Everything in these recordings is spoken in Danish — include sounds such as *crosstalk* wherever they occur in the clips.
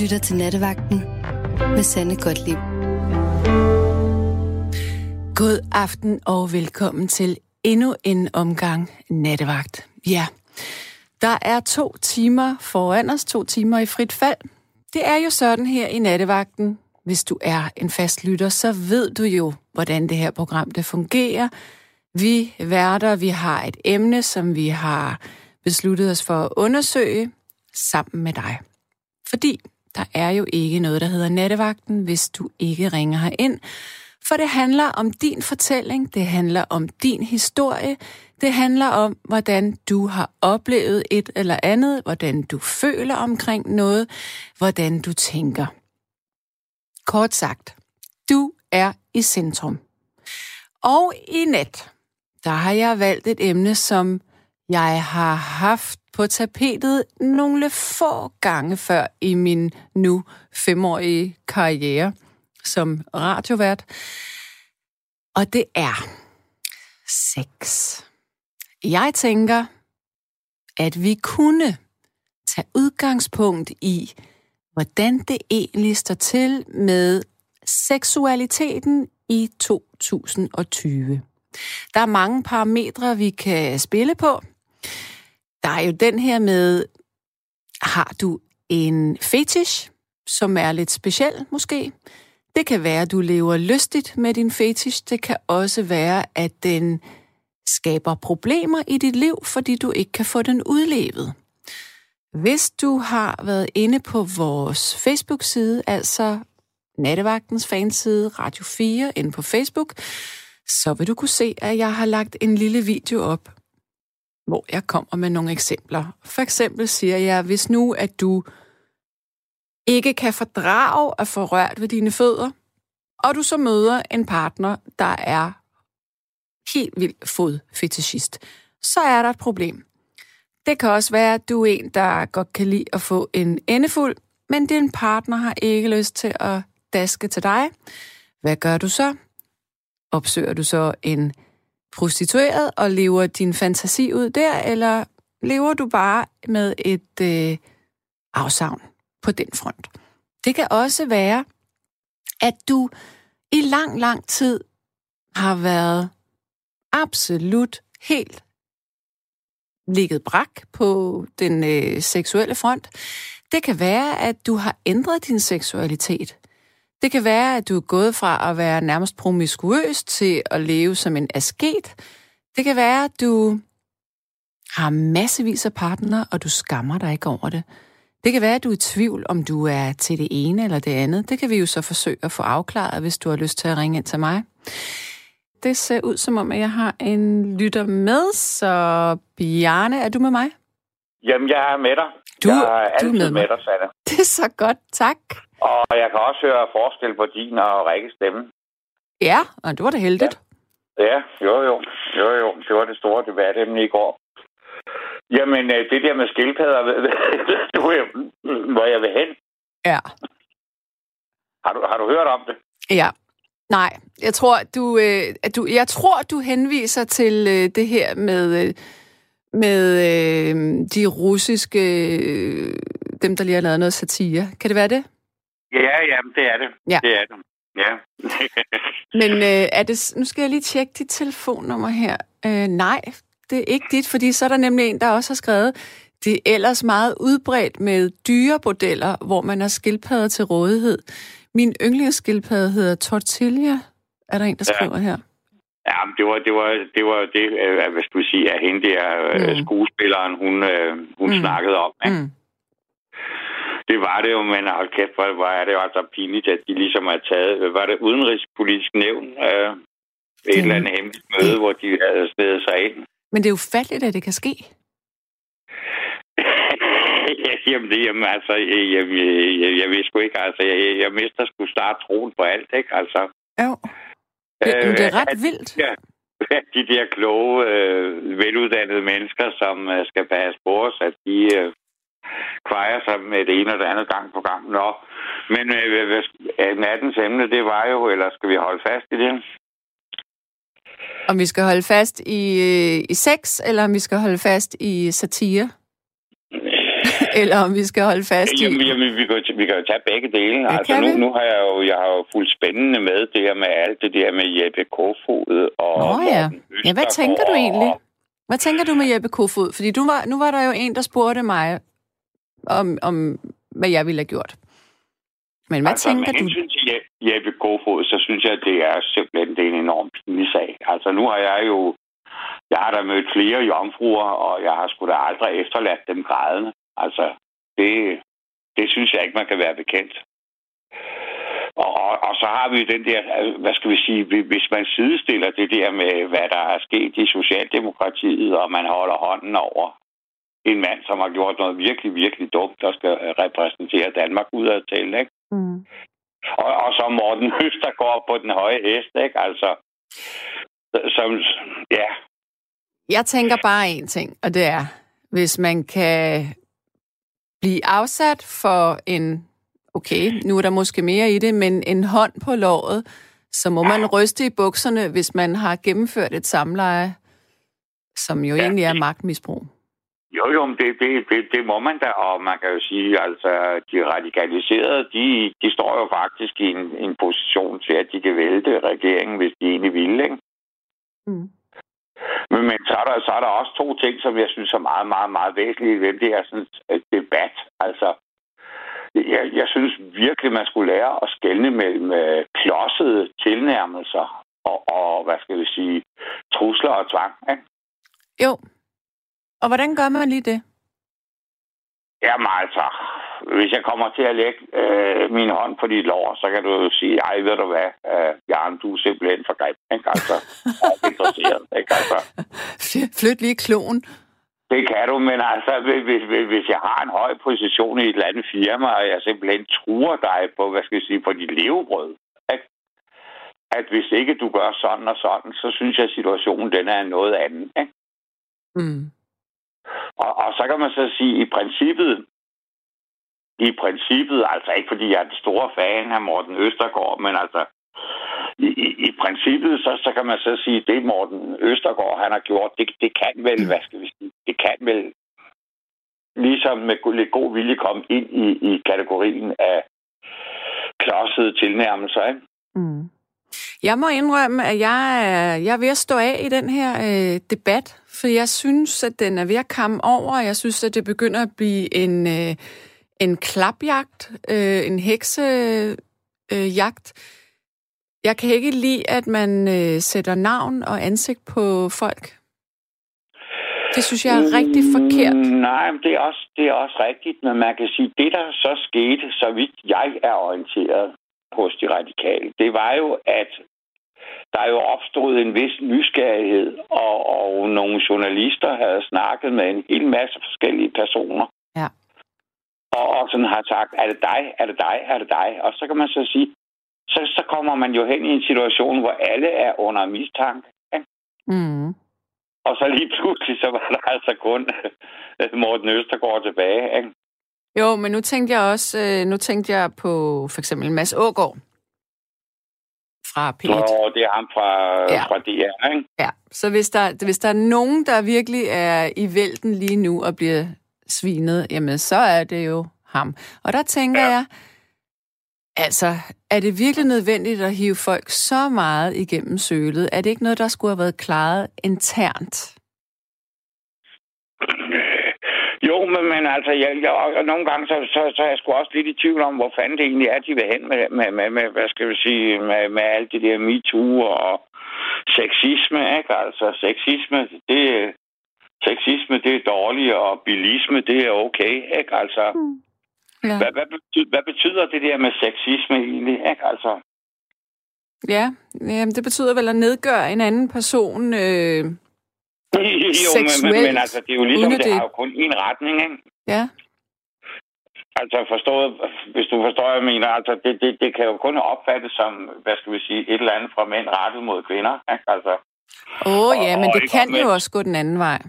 lytter til Nattevagten med Sande Godtlib. God aften og velkommen til endnu en omgang Nattevagt. Ja, der er to timer foran os, to timer i frit fald. Det er jo sådan her i Nattevagten. Hvis du er en fast lytter, så ved du jo, hvordan det her program det fungerer. Vi værter, vi har et emne, som vi har besluttet os for at undersøge sammen med dig. Fordi der er jo ikke noget, der hedder nattevagten, hvis du ikke ringer her ind. For det handler om din fortælling, det handler om din historie, det handler om, hvordan du har oplevet et eller andet, hvordan du føler omkring noget, hvordan du tænker. Kort sagt, du er i centrum. Og i nat, der har jeg valgt et emne, som jeg har haft på tapetet nogle få gange før i min nu femårige karriere som radiovært. Og det er sex. Jeg tænker, at vi kunne tage udgangspunkt i, hvordan det egentlig står til med seksualiteten i 2020. Der er mange parametre, vi kan spille på. Der er jo den her med, har du en fetish, som er lidt speciel måske? Det kan være, at du lever lystigt med din fetish. Det kan også være, at den skaber problemer i dit liv, fordi du ikke kan få den udlevet. Hvis du har været inde på vores Facebook-side, altså Nattevagtens fanside Radio 4 inde på Facebook, så vil du kunne se, at jeg har lagt en lille video op, hvor jeg kommer med nogle eksempler. For eksempel siger jeg, hvis nu at du ikke kan fordrage at få rørt ved dine fødder, og du så møder en partner, der er helt vildt fodfetishist, så er der et problem. Det kan også være, at du er en, der godt kan lide at få en endefuld, men din partner har ikke lyst til at daske til dig. Hvad gør du så? Opsøger du så en prostitueret og lever din fantasi ud der, eller lever du bare med et øh, afsavn på den front? Det kan også være, at du i lang, lang tid har været absolut helt ligget brak på den øh, seksuelle front. Det kan være, at du har ændret din seksualitet. Det kan være, at du er gået fra at være nærmest promiskuøs til at leve som en asket. Det kan være, at du har massevis af partner, og du skammer dig ikke over det. Det kan være, at du er i tvivl, om du er til det ene eller det andet. Det kan vi jo så forsøge at få afklaret, hvis du har lyst til at ringe ind til mig. Det ser ud som om, at jeg har en lytter med, så Bjarne, er du med mig? Jamen, jeg er med dig. Du, jeg er du er med, med dig, Sanne. Det er så godt, tak. Og jeg kan også høre forskel på din og Rikkes stemme. Ja, og det var det heldigt. Ja. ja, jo, jo. Jo, jo. Det var det store debatemne i går. Jamen, øh, det der med skildpadder, det var *laughs* hvor jeg vil hen. Ja. Har du, har du hørt om det? Ja. Nej, jeg tror, du, øh, du, jeg tror, du henviser til øh, det her med, øh, med øh, de russiske, øh, dem der lige har lavet noget satire. Kan det være det? Ja, ja, det er det. Ja. Det er det. Ja. *laughs* Men øh, er det, nu skal jeg lige tjekke dit telefonnummer her. Øh, nej, det er ikke dit, fordi så er der nemlig en, der også har skrevet, det er ellers meget udbredt med dyrebordeller, hvor man har skildpadder til rådighed. Min yndlingsskildpadde hedder Tortilla, er der en, der skriver ja. her. Ja, men det var det, var, det, var det øh, hvad skulle jeg sige, at hende der øh, Mm. skuespilleren, hun, øh, hun Mm. snakkede om. Ikke? Mm. Det var det jo, men hold kæft, hvor hvor er det jo altså pinligt, at de ligesom har taget, var det udenrigspolitisk nævn, øh, et eller andet hemmeligt møde, hvor de havde stedet sig ind. Men det er jo fattigt, at det kan ske. *laughs* jamen, det, jamen, altså, jeg, jeg, jeg, jeg ved sgu ikke, altså, jeg, jeg mister sgu starte troen på alt, ikke, altså. Jo. Det, Øh, det er ret at- vildt. Ja, *laughs* de der kloge, øh, veluddannede mennesker, som øh, skal passe på os, at de øh, kvejer sig med det ene og det andet gang på gang. Nå, men øh, hvad- nattens emne, det var jo, eller skal vi holde fast i det? Om vi skal holde fast i, øh, i sex, eller om vi skal holde fast i satire. *laughs* Eller om vi skal holde fast i... Jamen, jamen vi, kan vi kan jo tage begge dele. Ja, altså, nu, nu har jeg jo, jeg har jo fuldt spændende med det her med alt det der med Jeppe Kofod og Nå ja. ja, hvad tænker du egentlig? Hvad tænker du med Jeppe Kofod? Fordi du var, nu var der jo en, der spurgte mig om, om hvad jeg ville have gjort. Men hvad altså, tænker du? til Jeppe Kofod, så synes jeg, at det er simpelthen det er en enorm pinlig sag. Altså nu har jeg jo jeg har da mødt flere jomfruer, og jeg har sgu da aldrig efterladt dem grædende. Altså, det, det synes jeg ikke, man kan være bekendt. Og, og, og så har vi den der, hvad skal vi sige, hvis man sidestiller det der med, hvad der er sket i Socialdemokratiet, og man holder hånden over en mand, som har gjort noget virkelig, virkelig dumt, der skal repræsentere Danmark ud af tale, ikke? Mm. Og, og så Morten går på den høje hest, ikke? Altså, som, ja. Jeg tænker bare en ting, og det er, hvis man kan blive afsat for en, okay, nu er der måske mere i det, men en hånd på låret, så må man ryste i bukserne, hvis man har gennemført et samleje, som jo ja. egentlig er magtmisbrug. Jo, jo, det, det, det, det må man da, og man kan jo sige, altså, de radikaliserede, de, de står jo faktisk i en, en position til, at de kan vælte regeringen, hvis de egentlig vil, ikke? Mm. Men, men så, er der, så er der også to ting, som jeg synes er meget, meget, meget væsentlige ved det her sådan, debat. Altså, jeg, jeg synes virkelig, man skulle lære at skelne mellem øh, klodsede tilnærmelser og, og, hvad skal vi sige, trusler og tvang. Ikke? Jo. Og hvordan gør man lige det? Jamen altså, hvis jeg kommer til at lægge øh, min hånd på dit lår, så kan du jo sige, ej, ved du hvad, øh, Jan, du er simpelthen for greb, ikke altså? Jeg er interesseret, ikke altså? *laughs* Flyt lige kloen. Det kan du, men altså, hvis, hvis, hvis jeg har en høj position i et eller andet firma, og jeg simpelthen truer dig på, hvad skal jeg sige, på dit levebrød, ikke? at hvis ikke du gør sådan og sådan, så synes jeg, at situationen den er noget andet. Ikke? Mm. Og, og så kan man så sige, i princippet, i princippet, altså ikke fordi jeg er den store fan af Morten Østergaard, men altså i, i, i princippet, så, så kan man så sige, det Morten Østergaard han har gjort, det, det kan vel, hvad skal vi sige, det kan vel ligesom med lidt god vilje komme ind i, i kategorien af klodsede tilnærmelser, ikke? Mm. Jeg må indrømme, at jeg er, jeg er ved at stå af i den her øh, debat, for jeg synes, at den er ved at komme over. Jeg synes, at det begynder at blive en, øh, en klapjagt, øh, en heksejagt. Øh, jeg kan ikke lide, at man øh, sætter navn og ansigt på folk. Det synes jeg er rigtig forkert. Mm, nej, det er, også, det er også rigtigt, men man kan sige, det der så skete, så vidt jeg er orienteret hos de radikale, det var jo, at der er jo opstået en vis nysgerrighed, og, og nogle journalister havde snakket med en hel masse forskellige personer. Ja. Og, og sådan har sagt, er det dig, er det dig, er det dig? Og så kan man så sige, så, så kommer man jo hen i en situation, hvor alle er under mistanke. Ja? Mm. Og så lige pludselig, så var der altså kun Morten Østergaard tilbage. Ikke? Jo, men nu tænkte jeg også, øh, nu tænkte jeg på for eksempel Mads Ågaard fra P1. Nå, det er ham fra, ja. fra DR, ikke? Ja, så hvis der, hvis der er nogen, der virkelig er i vælten lige nu og bliver svinet, jamen så er det jo ham. Og der tænker ja. jeg, altså, er det virkelig nødvendigt at hive folk så meget igennem sølet? Er det ikke noget, der skulle have været klaret internt? Jo, men, men altså, jeg, jeg, og nogle gange, så, så, så er jeg sgu også lidt i tvivl om, hvor fanden det egentlig er, de vil hen med, med, med, med hvad skal vi sige, med, med alt det der MeToo og sexisme, ikke? Altså, sexisme, det, sexisme, det er dårligt, og bilisme, det er okay, ikke? Altså, mm. ja. hvad, hvad, betyder, hvad betyder det der med sexisme egentlig, ikke? Altså, Ja, jamen, det betyder vel at nedgøre en anden person øh, *laughs* jo, men, men, men altså, det er jo ligesom, det, det har jo kun én retning, ikke? Ja. Altså forstået, hvis du forstår, jeg mener, altså det, det, det kan jo kun opfattes som, hvad skal vi sige, et eller andet fra mænd rettet mod kvinder, ikke? Altså, Åh oh, ja, og, men det kan jo også gå den anden vej.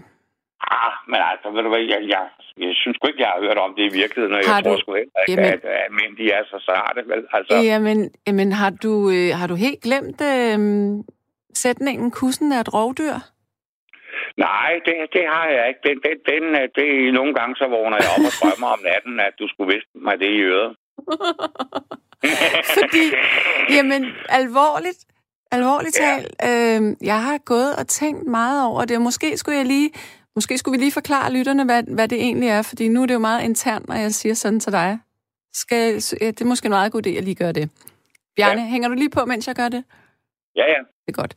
Ah, men altså, ved du hvad, jeg, jeg, jeg synes ikke, jeg har hørt om det i virkeligheden, og har jeg du, tror sgu heller ikke, jamen, at, at mænd, de er så sarte, vel? Altså. Jamen, jamen har, du, øh, har du helt glemt øh, sætningen, kussen er et rovdyr? Nej, det, det har jeg ikke. Den, den, den, øh, det, nogle gange så vågner jeg op og drømmer om natten, at du skulle viste mig det i øret. *laughs* Fordi, jamen, alvorligt, alvorligt ja. talt, øh, jeg har gået og tænkt meget over det, måske skulle jeg lige, måske skulle vi lige forklare lytterne, hvad, hvad det egentlig er, fordi nu er det jo meget internt, når jeg siger sådan til dig. Skal, ja, det er måske en meget god idé, at lige gøre det. Bjarne, ja. hænger du lige på, mens jeg gør det? Ja, ja. Det er godt.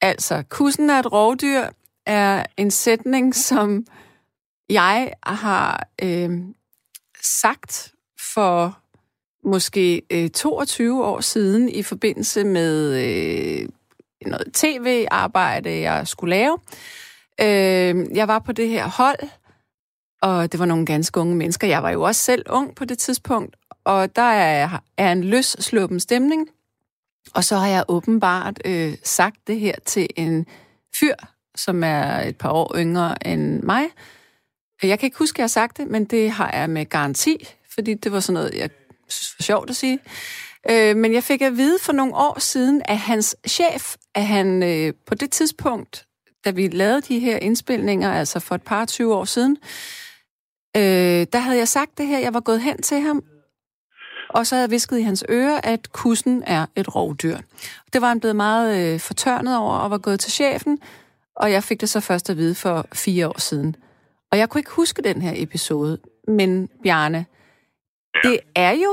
Altså, kussen af et rovdyr er en sætning, som jeg har øh, sagt for måske øh, 22 år siden i forbindelse med øh, noget tv-arbejde, jeg skulle lave. Øh, jeg var på det her hold, og det var nogle ganske unge mennesker. Jeg var jo også selv ung på det tidspunkt, og der er, er en løs sluppen stemning. Og så har jeg åbenbart øh, sagt det her til en fyr, som er et par år yngre end mig. Jeg kan ikke huske, at jeg har sagt det, men det har jeg med garanti, fordi det var sådan noget, jeg synes var sjovt at sige. Øh, men jeg fik at vide for nogle år siden, at hans chef, at han øh, på det tidspunkt, da vi lavede de her indspilninger, altså for et par 20 år siden, øh, der havde jeg sagt det her, jeg var gået hen til ham, og så havde jeg visket i hans øre, at kussen er et rovdyr. Det var han blevet meget øh, fortørnet over og var gået til chefen, og jeg fik det så først at vide for fire år siden. Og jeg kunne ikke huske den her episode, men Bjarne, ja. det er jo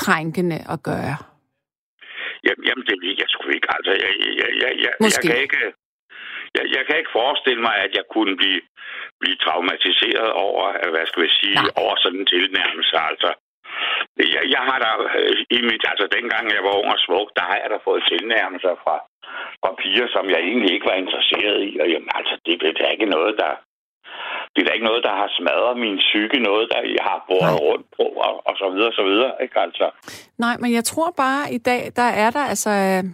krænkende at gøre. Jamen, jamen det ved jeg sgu ikke. Altså, jeg, jeg, jeg, jeg, Måske. jeg kan ikke... Jeg, jeg kan ikke forestille mig, at jeg kunne blive, blive traumatiseret over, hvad skal vi sige, Nej. over sådan en tilnærmelse. Altså, jeg, jeg har da øh, i mit, altså dengang jeg var ung og smuk, der har jeg da fået tilnærmelser fra, fra piger, som jeg egentlig ikke var interesseret i. Og jamen, altså, det, det er ikke noget, der... Det er da ikke noget, der har smadret min psyke, noget, der jeg har båret Nej. rundt på, og, og så videre, så videre, ikke altså? Nej, men jeg tror bare, i dag, der er der altså... øh,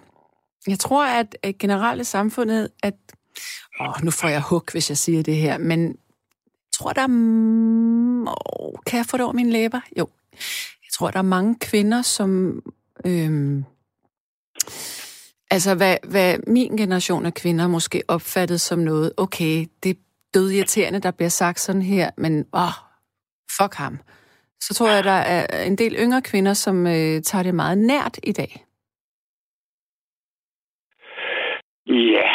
Jeg tror, at, at generelt i samfundet, at... Åh, nu får jeg hug, hvis jeg siger det her, men jeg tror, der er... kan jeg få det over mine læber? Jo. Jeg tror, der er mange kvinder, som... Øhm, altså, hvad, hvad min generation af kvinder måske opfattede som noget, okay, det er dødirriterende, der bliver sagt sådan her, men åh, fuck ham. Så tror jeg, der er en del yngre kvinder, som øh, tager det meget nært i dag. Ja,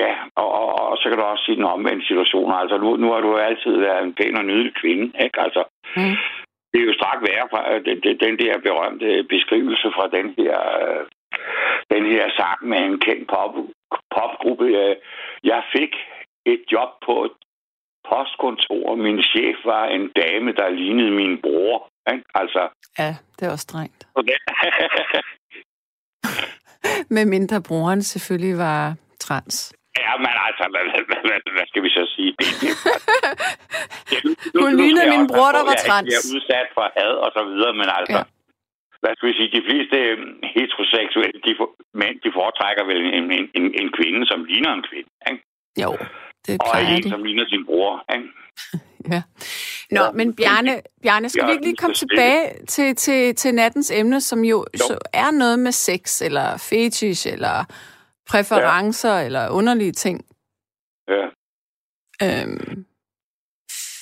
ja, og, og, og så kan du også sige den omvendte situation. Altså, nu, nu har du jo altid været en pæn og nydelig kvinde, ikke? Altså, Mm. det er jo straks værre fra øh, den der berømte beskrivelse fra den her, øh, den her sang med en kendt pop, popgruppe. Øh, Jeg fik et job på et postkontor. Min chef var en dame, der lignede min bror. Ikke? Altså, Ja, det er også strengt. okay. Med mindre broren selvfølgelig var trans. ja, men altså, hvad, hvad, hvad, hvad skal vi så sige? Det, det, ja, nu, Hun lignede jeg min bror, der var trans. Jeg er udsat for had og så videre, men altså... Ja. Hvad skal vi sige? De fleste øh, heteroseksuelle de for, mænd, de foretrækker vel en, en, en, en kvinde, som ligner en kvinde. Ikke? Jo, det Og plejer en, de. som ligner sin bror. Ikke? *laughs* Ja. Nå, Ja, men Bjarne, Bjarne skal Ja, vi ikke lige komme det tilbage til, til, til nattens emne, som jo, Jo. Så er noget med sex, eller fetish, eller præferencer, ja. eller underlige ting. Ja. Øhm,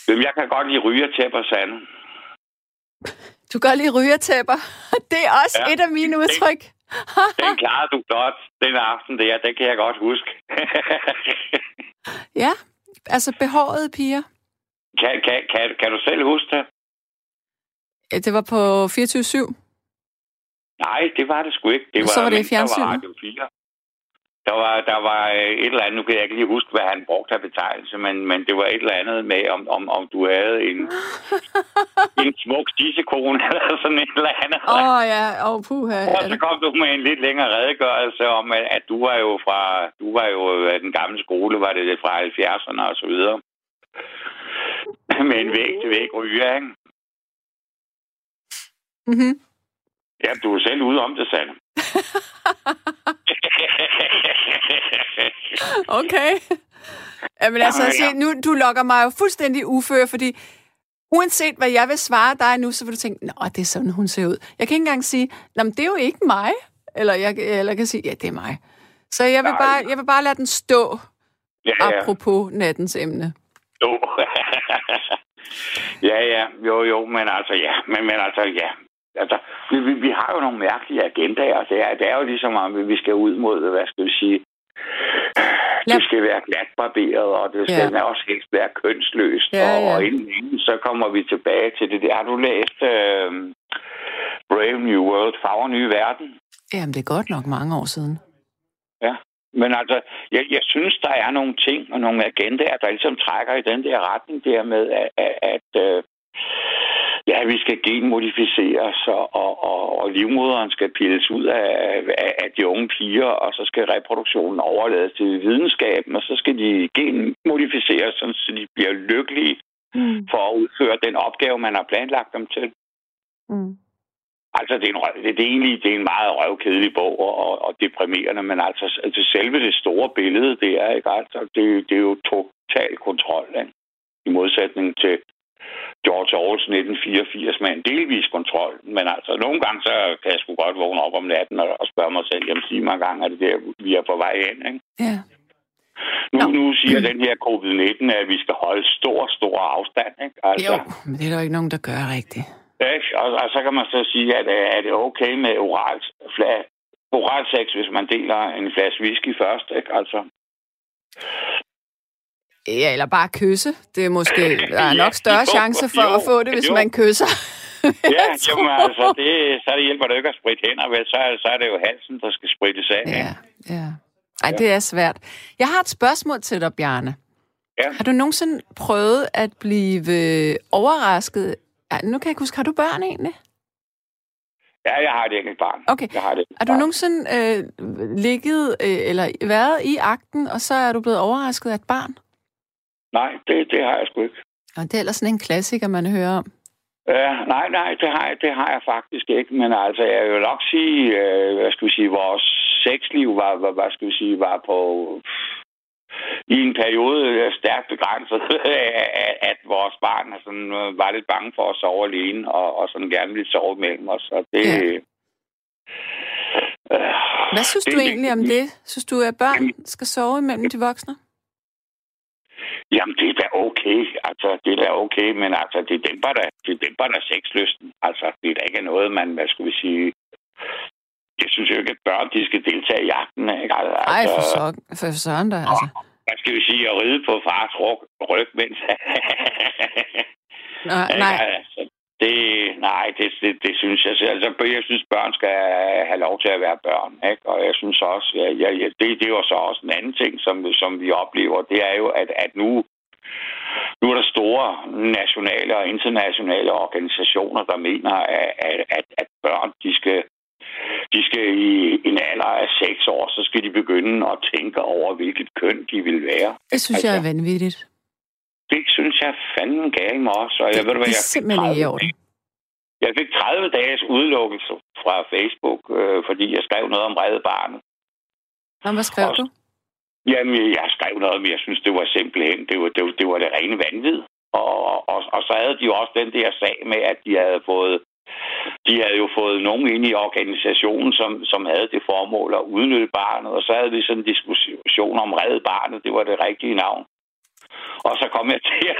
Jamen, jeg kan godt lide rygertæpper, Sande. *laughs* du godt lide rygertæpper. *laughs* Det er også ja. Et af mine udtryk. *laughs* Den klarede du godt den aften der. Det kan jeg godt huske. *laughs* ja, altså behårede piger. kan, kan, kan, kan du selv huske det? Ja, Det var på 24-7. Nej, det var det sgu ikke. Det var, Så var det i fjernsynet? Radio 4. Der var, der var øh, et eller andet, nu kan jeg ikke lige huske, hvad han brugte af betegnelse, men, men det var et eller andet med, om, om, om du havde en, *laughs* en smuk tissekone eller sådan et eller andet. Åh oh, ja, åh oh, puha. Og så kom du med en lidt længere redegørelse om, at, at du var jo fra du var jo af den gamle skole, var det fra 70'erne og så videre. Med en væg til væg ryger, ikke? Mm-hmm. Ja, du er selv ude om det, Sande. *laughs* Okay. Jamen altså, se, ja. nu, du lokker mig jo fuldstændig ufør, fordi uanset hvad jeg vil svare dig nu, så vil du tænke, nå, det er sådan, hun ser ud. Jeg kan ikke engang sige, nå, men det er jo ikke mig. Eller jeg, eller jeg kan sige, ja, det er mig. Så jeg vil, Nej. bare, jeg vil bare lade den stå. Ja, ja. apropos nattens emne. Jo. *laughs* ja, ja, jo, jo, men altså, ja, men, men altså, ja. Altså, vi, vi, vi har jo nogle mærkelige agendaer. Det er, det er jo ligesom, at vi skal ud mod, hvad skal vi sige, det skal være glatbarberet, og det skal ja. også helst være kønsløst. Ja, ja. Og, inden, inden, så kommer vi tilbage til det der. Har du læst uh, Brave New World, Farver Nye Verden? Jamen, det er godt nok mange år siden. Ja, men altså, jeg, jeg synes, der er nogle ting og nogle agendaer, der ligesom trækker i den der retning der med, at, at, at uh, ja, vi skal genmodificeres, og, og, og, og livmoderen skal pilles ud af, af, af de unge piger, og så skal reproduktionen overlades til videnskaben, og så skal de genmodificeres, så de bliver lykkelige mm. for at udføre den opgave, man har planlagt dem til. Mm. Altså, det er, en, det, det er egentlig det er en meget røvkedelig bog og, og deprimerende, men altså, altså selve det store billede, det er ikke altså, det, det er jo total kontrol, ikke? i modsætning til George Orwells 1984 med en delvis kontrol. Men altså, nogle gange så kan jeg sgu godt vågne op om natten og, og spørge mig selv, jamen sig mig en gang, er det der, vi er på vej hen, ikke? Ja. Nu, nu siger den her covid-19, at vi skal holde stor, stor afstand, ikke? Altså, jo, men det er der jo ikke nogen, der gør rigtigt. Ikke? Og, og så kan man så sige, at er det okay med oral, oral sex, hvis man deler en flaske whisky først, ikke? Altså, Ja, eller bare kysse. Det er måske, der er nok større jo, chance for jo, at få det, hvis jo. man kysser. *laughs* ja, jamen altså, det, så det hjælper det ikke at spritte hænder, vel? Så, så er det jo halsen, der skal sprittes af. Ja, ja. Ej, det er svært. Jeg har et spørgsmål til dig, Bjarne. Ja. Har du nogensinde prøvet at blive overrasket? Ja, nu kan jeg huske, har du børn egentlig? Ja, jeg har et enkelt barn. Okay. Jeg har det har du nogensinde øh, ligget øh, eller været i akten, og så er du blevet overrasket af et barn? Nej, det, det har jeg sgu ikke. Og det er ellers sådan en klassiker, man hører om. Ja, nej, nej, det har, jeg, det har jeg faktisk ikke. Men altså, jeg vil nok sige, øh, hvad skal vi sige, vores sexliv var, var, hvad skal vi sige, var på i en periode øh, stærkt begrænset, *laughs* at, vores barn sådan, øh, var lidt bange for at sove alene, og, og sådan gerne ville sove mellem os. Og det, ja. øh, Hvad synes det, du egentlig om det? Synes du, at børn skal sove imellem de voksne? Jamen, det er da okay. Altså, det er da okay, men altså, det dæmper da, det dæmper da sexlysten. Altså, det er da ikke noget, man, hvad skulle vi sige... Jeg synes jo ikke, at børn, de skal deltage i jagten. Ikke? Altså, Ej, for, så, for søren da, altså. Hvad skal vi sige? At ride på fars ryg, ryg mens... *laughs* nej, nej. Altså, det, nej, det, det, det synes jeg. Altså, jeg synes, børn skal have lov til at være børn. Ikke? Og jeg synes også, ja, ja, ja, det, det er jo så også en anden ting, som, som vi oplever. Det er jo, at, at nu, nu er der store nationale og internationale organisationer, der mener, at, at, at børn, de skal, de skal i en alder af seks år, så skal de begynde at tænke over, hvilket køn de vil være. Det synes altså, jeg er vanvittigt. Det synes jeg fanden gav mig også. Og jeg det, ved, hvad, det er simpelthen i orden. Jeg fik 30 dages udelukkelse fra Facebook, øh, fordi jeg skrev noget om redde barnet. Nå, hvad skrev og, du? Jamen, jeg skrev noget, men jeg synes, det var simpelthen, det var det, var, det, var det rene vanvid. Og, og, og så havde de jo også den der sag med, at de havde fået de havde jo fået nogen ind i organisationen, som, som havde det formål at udnytte barnet, og så havde vi sådan en diskussion om redde barnet, det var det rigtige navn. Og så kom jeg til at...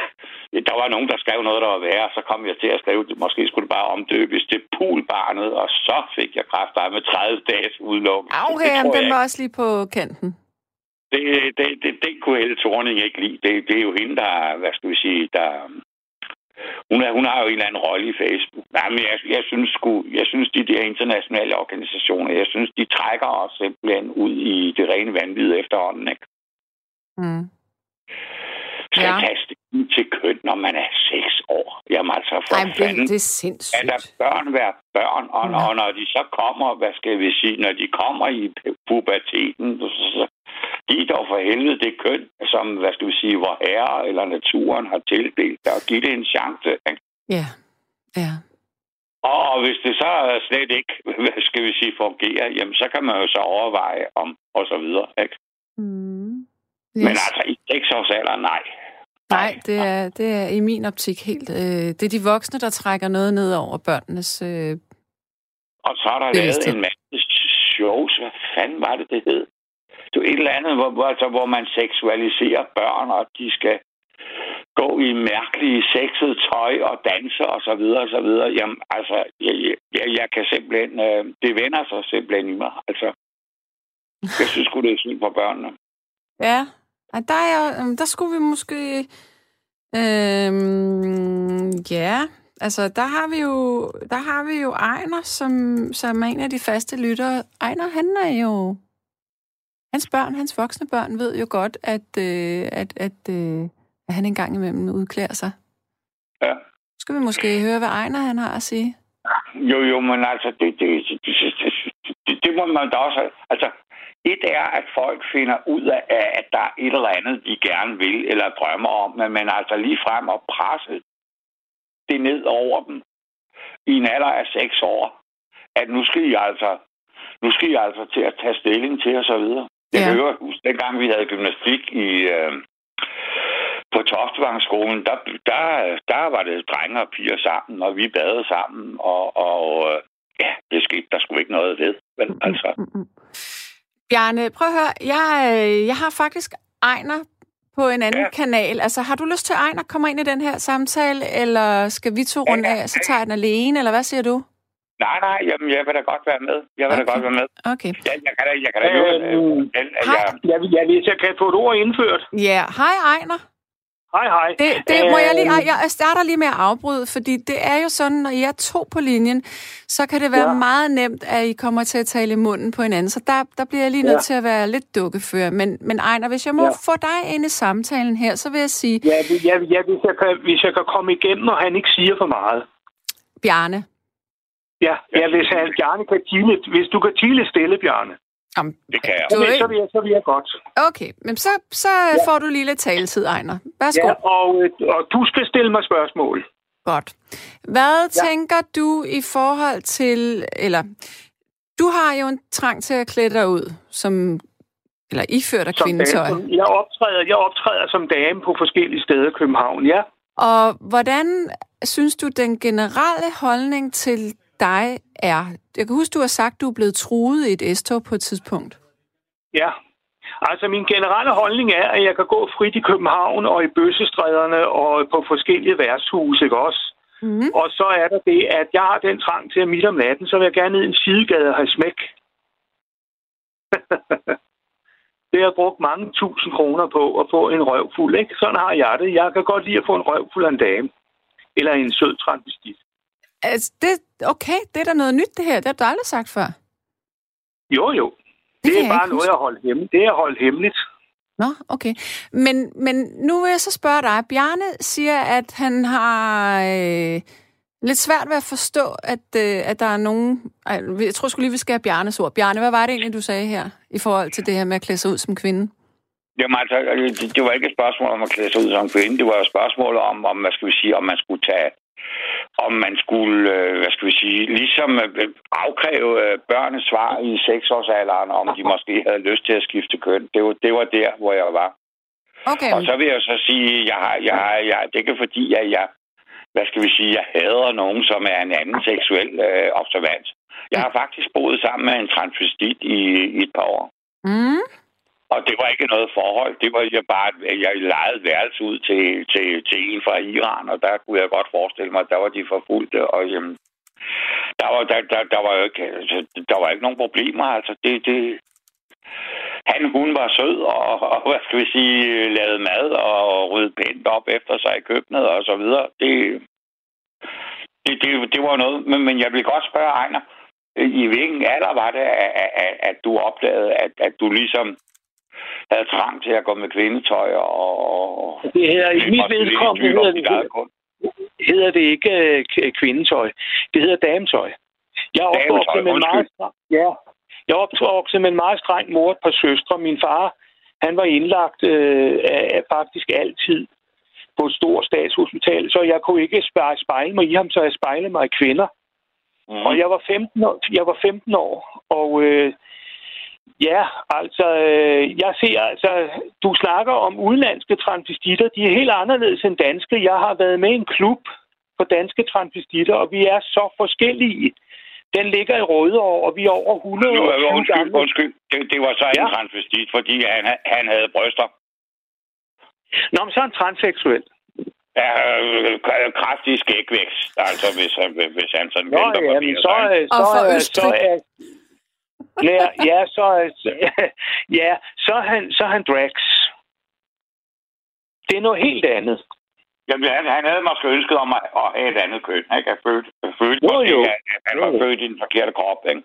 Der var nogen, der skrev noget, der var værre. Så kom jeg til at skrive, at måske skulle det bare omdøbes til poolbarnet. Og så fik jeg kraft med 30 dages udlukning. Okay, det, den var også lige på kanten. Det, det, det, det kunne Helle Thorning ikke lide. Det, det er jo hende, der, hvad skal vi sige, der... Hun, er, hun har jo en eller anden rolle i Facebook. Nej, men jeg, jeg, synes sku, jeg synes, de der internationale organisationer, jeg synes, de trækker os simpelthen ud i det rene vanvid efterhånden, ikke? Mm skal ja. kaste til køn, når man er 6 år. Jamen altså, for Ej, fanden. Det, er sindssygt. Er der børn være børn, og, ja. og når de så kommer, hvad skal vi sige, når de kommer i puberteten, så giv dog for helvede det køn, som, hvad skal vi sige, hvor herre eller naturen har tildelt, og giv det en chance. Ikke? Ja, ja. Og hvis det så slet ikke, *laughs* hvad skal vi sige, fungerer, jamen så kan man jo så overveje om, og så videre, ikke? Mm. Yes. Men altså, i seks års alder, nej. Nej, det er, det er i min optik helt... Øh, det er de voksne, der trækker noget ned over børnenes øh, Og så er der lavet en masse shows. Hvad fanden var det, det hed? et eller andet, hvor, altså, hvor man seksualiserer børn, og de skal gå i mærkelige sexet tøj og danse og så videre og så videre. Jamen, altså, jeg, jeg, jeg kan simpelthen, øh, det vender sig simpelthen i mig. Altså, jeg synes sgu, det er synd for børnene. Ja, der, er, der skulle vi måske... Øhm, ja, altså der har vi jo, der har vi jo Ejner, som, som er en af de faste lyttere. Ejner, han er jo... Hans børn, hans voksne børn, ved jo godt, at, øh, at, at, øh, at han engang imellem udklæder sig. Ja. Skal vi måske høre, hvad Ejner han har at sige? Jo, jo, men altså, det, det, det, det, det, det må man da også... Altså, et er, at folk finder ud af, at der er et eller andet, de gerne vil eller drømmer om, men man altså lige frem og presse det ned over dem i en alder af seks år, at nu skal I altså, nu skal I altså til at tage stilling til og så videre. Jeg ja. hører, dengang vi havde gymnastik i, øh, på Toftevangsskolen, der, der, der var det drenge og piger sammen, og vi badede sammen, og, og øh, ja, det skete der skulle ikke noget ved. Men altså... Bjarne, prøv at høre, jeg, øh, jeg har faktisk Ejner på en anden ja. kanal. Altså, har du lyst til, at Ejner kommer ind i den her samtale, eller skal vi to runde af, så tager jeg den alene, eller hvad siger du? Nej, nej, jamen, jeg vil da godt være med. Jeg vil okay. da godt være med. Okay. Ja, jeg kan da, jeg kan da øh, øh, øh, jeg, jeg, jeg, hvis jeg kan få et ord indført. Ja, hej Ejner. Hej, hej. Det, det må jeg lige... Jeg starter lige med at afbryde, fordi det er jo sådan, når I er to på linjen, så kan det være ja. meget nemt, at I kommer til at tale i munden på hinanden. Så der, der bliver jeg lige nødt ja. til at være lidt dukkefører. Men, men Ejner, hvis jeg må ja. få dig ind i samtalen her, så vil jeg sige... Ja, ja, ja hvis, jeg kan, hvis jeg kan komme igennem, og han ikke siger for meget. Bjarne. Ja, ja hvis, han, Bjarne kan tile, hvis du kan tile stille, Bjarne. Jamen, det kan jeg. Du ikke... så, vil jeg, så vil jeg godt. Okay, men så, så ja. får du lige lidt taletid, Ejner. Værsgo. Ja, og, øh, og du skal stille mig spørgsmål. Godt. Hvad ja. tænker du i forhold til, eller du har jo en trang til at klæde dig ud, som, eller iført af kvindetøj. Jeg optræder, jeg optræder som dame på forskellige steder i København, ja. Og hvordan synes du, den generelle holdning til dig er? Jeg kan huske, du har sagt, at du er blevet truet i et s på et tidspunkt. Ja. Altså, min generelle holdning er, at jeg kan gå frit i København og i bøssestræderne og på forskellige værtshuse, ikke også? Mm. Og så er der det, at jeg har den trang til at midt om natten, så vil jeg gerne ned i en sidegade og have smæk. *laughs* det har jeg brugt mange tusind kroner på at få en røvfuld, ikke? Sådan har jeg det. Jeg kan godt lide at få en røvfuld af en dame. Eller en sød transvestit. Altså, det, okay, det er da noget nyt, det her. Det har du aldrig sagt før. Jo, jo. Det, det er bare noget, jeg holdt hemmeligt. Det er holdt hemmeligt. Nå, okay. Men, men nu vil jeg så spørge dig. Bjarne siger, at han har øh, lidt svært ved at forstå, at, øh, at der er nogen... Ej, jeg tror sgu lige, vi skal have Bjarnes ord. Bjarne, hvad var det egentlig, du sagde her, i forhold til det her med at klæde sig ud som kvinde? Jamen altså, det, det var ikke et spørgsmål om at klæde sig ud som kvinde. Det var et spørgsmål om, om, hvad skal vi sige, om man skulle tage om man skulle, øh, hvad skal vi sige, ligesom øh, afkræve øh, børnene svar i seksårsalderen, om de måske havde lyst til at skifte køn. Det var, det var der, hvor jeg var. Okay. Og så vil jeg så sige, jeg har, jeg har, jeg, det er ikke fordi, at jeg, hvad skal vi sige, jeg hader nogen, som er en anden seksuel øh, observant. Jeg har faktisk boet sammen med en transvestit i, i et par år. Mm. Og det var ikke noget forhold. Det var jeg bare, jeg lejede værelse ud til, til, til en fra Iran, og der kunne jeg godt forestille mig, at der var de forfulgte, og jamen, der var, der, der, der var jo ikke, altså, der var ikke nogen problemer. Altså, det, det, han, hun var sød, og, og hvad skal vi sige, lavede mad og rydde pænt op efter sig i køkkenet og så videre. Det, det, det, det var noget, men, men jeg vil godt spørge Ejner, i hvilken alder var det, at, at, at du opdagede, at, at du ligesom havde trang til at gå med kvindetøj og... Det her, i mit vedkommende hedder det, hedder det ikke uh, kvindetøj. Det hedder dametøj. Jeg er opvokset med en meget ja, jeg opvokset med en meget streng mor et par søstre. Min far, han var indlagt øh, af, faktisk altid på et stort statshospital, så jeg kunne ikke spejle mig i ham, så jeg spejlede mig i kvinder. Mm. Og jeg var 15 år, jeg var 15 år og øh, Ja, altså, øh, jeg ser, altså, du snakker om udenlandske transvestitter. De er helt anderledes end danske. Jeg har været med i en klub for danske transvestitter, og vi er så forskellige. Den ligger i Rødovre, og vi er over 100 Nu, år undskyld, undskyld. Det, det var så ja. en transvestit, fordi han, han havde bryster. Nå, men så er han transseksuel. Ja, øh, kraftig skægvækst, altså hvis, han, hvis han sådan Nå, vælter ja, på men så, så, øh, så, Og fra øh, så Østrig. Er... Ja, ja, så, er- *laughs* ja, så er han, så er han drags. Det er noget helt andet. Jamen, han, han havde måske ønsket om at, at have et andet køn. Ikke? Han følte, følte Jo, jo. at at han var jo. født i den forkerte krop. Ikke?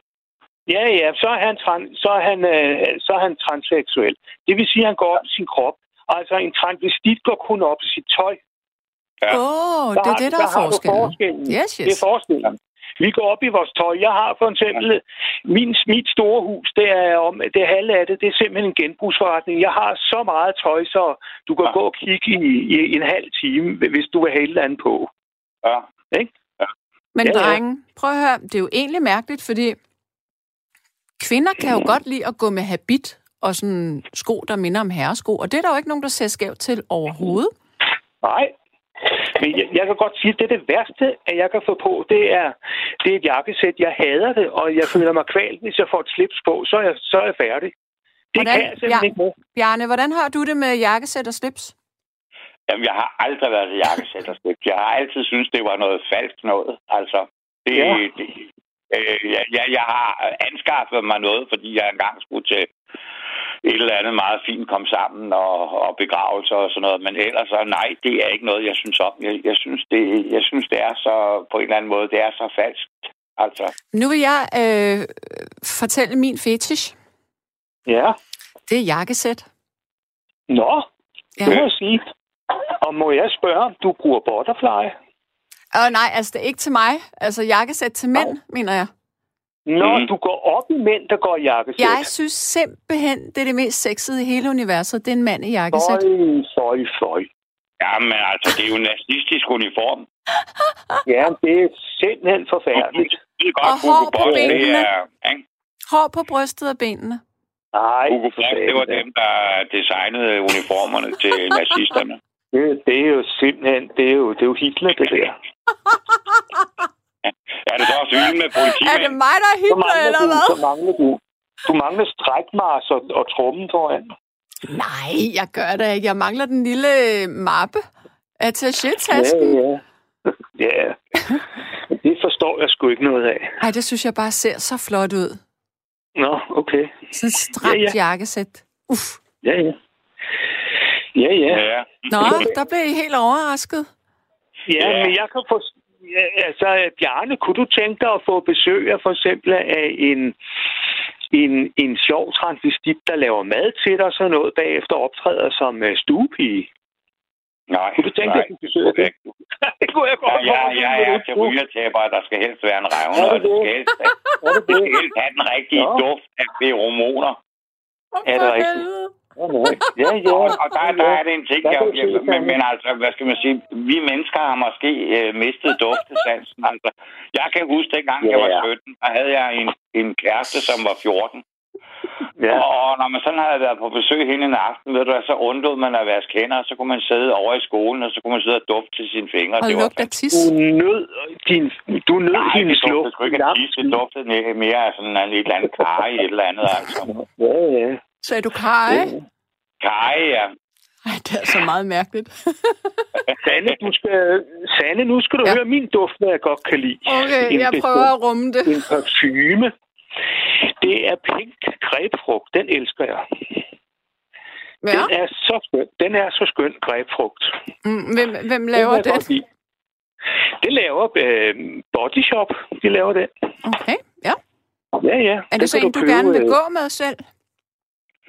Ja, ja, så er han, trans, så er han, øh, så er han transseksuel. Det vil sige, at han går op i sin krop. Altså, en transvestit går kun op i sit tøj. Ja. Åh, oh, det er har- det, der er har du forskellen. forskellen. Yes, Det er yes. forskellen. Vi går op i vores tøj. Jeg har for eksempel min, mit store hus, det er om det halve af det, det er simpelthen en genbrugsforretning. Jeg har så meget tøj, så du kan Ja. gå og kigge i, i en halv time, hvis du vil have et eller andet på. Ja. Men Ja, ja. drenge, prøv at høre, det er jo egentlig mærkeligt, fordi kvinder kan jo godt lide at gå med habit og sådan sko, der minder om herresko, og det er der jo ikke nogen, der ser skævt til overhovedet. Nej. Men jeg, jeg kan godt sige, at det er det værste, at jeg kan få på, det er, det er et jakkesæt. Jeg hader det, og jeg føler mig kvalt, hvis jeg får et slips på, så er jeg, så er jeg færdig. Det Hvordan- kan jeg simpelthen ja. ikke med. Bjarne, hvordan har du det med jakkesæt og slips? Jamen, jeg har aldrig været til jakkesætterskab. Jeg har altid synes det var noget falsk noget. Altså, det, Ja. det, øh, jeg, jeg, jeg har anskaffet mig noget, fordi jeg engang skulle til et eller andet meget fint kom sammen og, og begravelser og sådan noget. Men ellers så nej, det er ikke noget, jeg synes om. Jeg, jeg, synes, det, jeg synes, det er så på en eller anden måde, det er så falskt. Altså, Nu vil jeg øh, fortælle min fetish. Ja. Det er jakkesæt. Nå, Ja. det må jeg sige. Og må jeg spørge, om du bruger butterfly? Og nej, altså det er ikke til mig. Altså jakkesæt til mænd, mener jeg. Når Mhm. du går op i mænd, der går i jakkesæt. Jeg synes simpelthen, det er det mest sexede i hele universet. Det er en mand i jakkesæt. Føj, føj, føj. ja, men altså, det er jo en nazistisk uniform. Ja, det er simpelthen forfærdeligt. *laughs* Det er godt, Og hår på Boss, det benene. er... Ikke? Hår på brystet og benene. Nej, Hugo Boss, det var dem, der designede uniformerne *laughs* til nazisterne. det, det er jo simpelthen, det er jo, det er jo Hitler, det der. *laughs* Er det så også vildt med Er det mig, der er mangler eller du, hvad? så mangler du. Du mangler strækmars og, og trummen foran. Nej, jeg gør det ikke. Jeg mangler den lille mappe. Attaché-tasken. Ja, ja. Ja, Men *laughs* det forstår jeg sgu ikke noget af. Ej, det synes jeg bare ser så flot ud. Nå, okay. Sådan et stramt Ja, ja. jakkesæt. Uff. Ja, ja. Ja, ja. Ja. Nå, der blev I helt overrasket. Ja, Ja. men jeg kan få... Ja, altså, Bjarne, kunne du tænke dig at få besøg af for eksempel af en, en, en sjov transvestit, der laver mad til dig og sådan noget, bagefter optræder som uh, stuepige? Nej, Kunne du tænke dig nej. at besøge det? *laughs* det kunne jeg Ja, godt ja, ja, ja, du til rygertæpper, der skal helst være en revne, det og det skal helst, Er det det skal helst have den rigtige Nå. duft af feromoner. Er det rigtigt? Ja, ja, ja. Og, og der, der er det en ting, Der jeg, jeg, men, men altså, hvad skal man sige, vi mennesker har måske øh, mistet duftesansen. Altså, jeg kan huske, dengang jeg var Ja. 17, der havde jeg en, en kæreste, som var 14. ja. Og når man sådan havde været på besøg hende en aften, ved du, så undlod man at vaske hænder, og så kunne man sidde over i skolen, og så kunne man sidde og dufte til sine fingre. Og det var tis. Du nød din, du nød Nej, hendes det duftede sgu ikke af tis. Det duftede mere- af sådan en et eller andet kaj, et eller andet, altså. Ja, ja. Sagde du kaj? Kaj, ja. Ej, det er så meget mærkeligt. *laughs* Sanne, du skal, Sanne, nu skal du Ja. høre min duft, hvad jeg godt kan lide. Okay, En jeg prøver at rumme det. En parfume. Det er pink grebfrugt. Den elsker jeg. Ja. Den er så skøn. Den er så skøn, grebfrugt. Mm, hvem, hvem laver den? lide. Det laver øh, Body Shop. De laver den. Okay, ja. Ja, ja. Er Den det så kan en, du købe, gerne vil øh, gå med selv?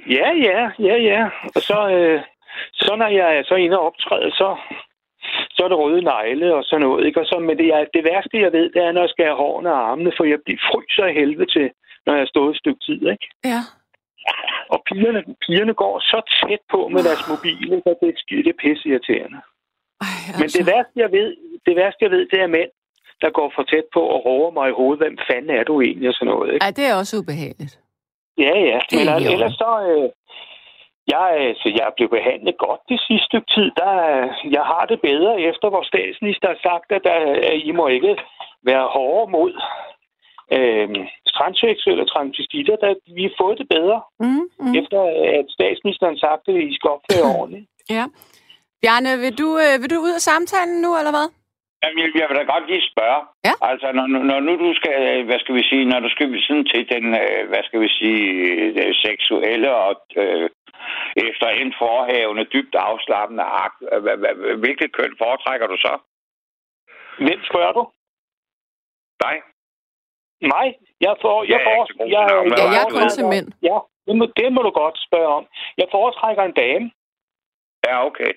Ja, ja, ja, ja. Og så, øh, så når jeg er så inde og optræde, så, så er det røde negle og sådan noget. Ikke? Og så, men det, er, det værste, jeg ved, det er, når jeg skal have hårene og armene, for jeg bliver fryser i helvede til, når jeg har stået et stykke tid. Ikke? Ja. Og pigerne, pigerne går så tæt på med deres mobil, ikke? og det er, det er pisse irriterende. Ej, altså. Men det værste, jeg ved, det værste, jeg ved, det er mænd, der går for tæt på og råber mig i hovedet, hvem fanden er du egentlig, og sådan noget. Ikke? Ej, det er også ubehageligt. Ja, ja. Det Men altså, ellers så... Øh, jeg, altså, jeg blev behandlet godt det sidste stykke tid. Der, jeg har det bedre efter, hvor statsminister har sagt, at, der, at I må ikke være hårde mod øh, transseksuelle og transvestitter, der vi har fået det bedre, mm, mm. efter at statsministeren sagde at I skal opføre *laughs* ordentligt. Ja. Bjarne, vil du, øh, vil du ud af samtalen nu, eller hvad? Jamen, jeg, jeg vil da godt lige spørge. Ja? Altså, når, når nu du skal, hvad skal vi sige, når du skal sådan til den, øh, hvad skal vi sige, øh, seksuelle og øh, efter en forhavende, dybt afslappende akt, hvilket køn foretrækker du så? Hvem spørger du? Dig. Nej, jeg får... Jeg, jeg, får, jeg, jeg, jeg, jeg er kun til mænd. Ja, det må, det må du godt spørge om. Jeg foretrækker en dame. Ja, okay.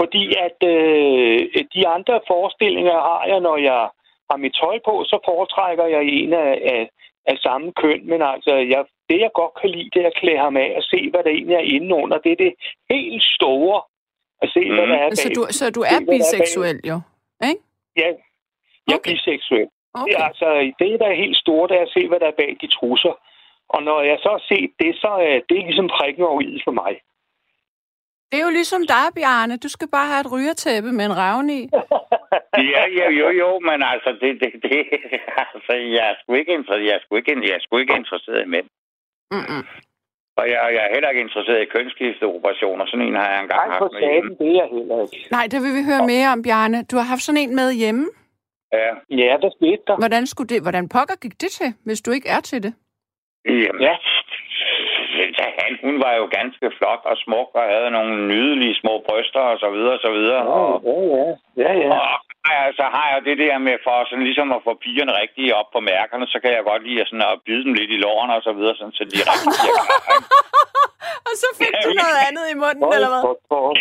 Fordi at øh, de andre forestillinger har jeg, når jeg har mit tøj på, så foretrækker jeg en af, af, af samme køn. Men altså, jeg, det jeg godt kan lide, det er at klæde ham af og se, hvad der egentlig er inde under. Det er det helt store at se, mm. hvad der er bag. Så du, så du er se, biseksuel, jo? Ikke? Ja, jeg er okay. biseksuel. Okay. Det er, altså, det, der er helt store, det er at se, hvad der er bag de trusser. Og når jeg så har set det, så er det ligesom prikken over i for mig. Det er jo ligesom dig, Bjarne. Du skal bare have et rygertæppe med en ravn i. *laughs* ja, jo, jo, jo, men altså, det, det, det, *laughs* altså jeg er sgu ikke interesseret, jeg er sgu ikke, jeg er sgu ikke interesseret i mænd. Mm-mm. Og jeg, jeg er heller ikke interesseret i kønsskifteoperationer. Sådan en har jeg engang Nej, haft med hjemme. det er jeg heller ikke. Nej, det vil vi høre mere om, Bjarne. Du har haft sådan en med hjemme? Ja. Ja, hvad skete der? Hvordan, skulle det, hvordan pokker gik det til, hvis du ikke er til det? Jamen, ja han, hun var jo ganske flot og smuk og havde nogle nydelige små bryster og så videre og så videre. Ja, og, ja, ja. ja, ja. Og ja, så har jeg det der med for sådan ligesom at få pigerne rigtig op på mærkerne, så kan jeg godt lide at, sådan, at bide dem lidt i lårene og så videre, sådan, så de rigtig bliver *laughs* og så fik ja, du noget andet i munden, eller hvad?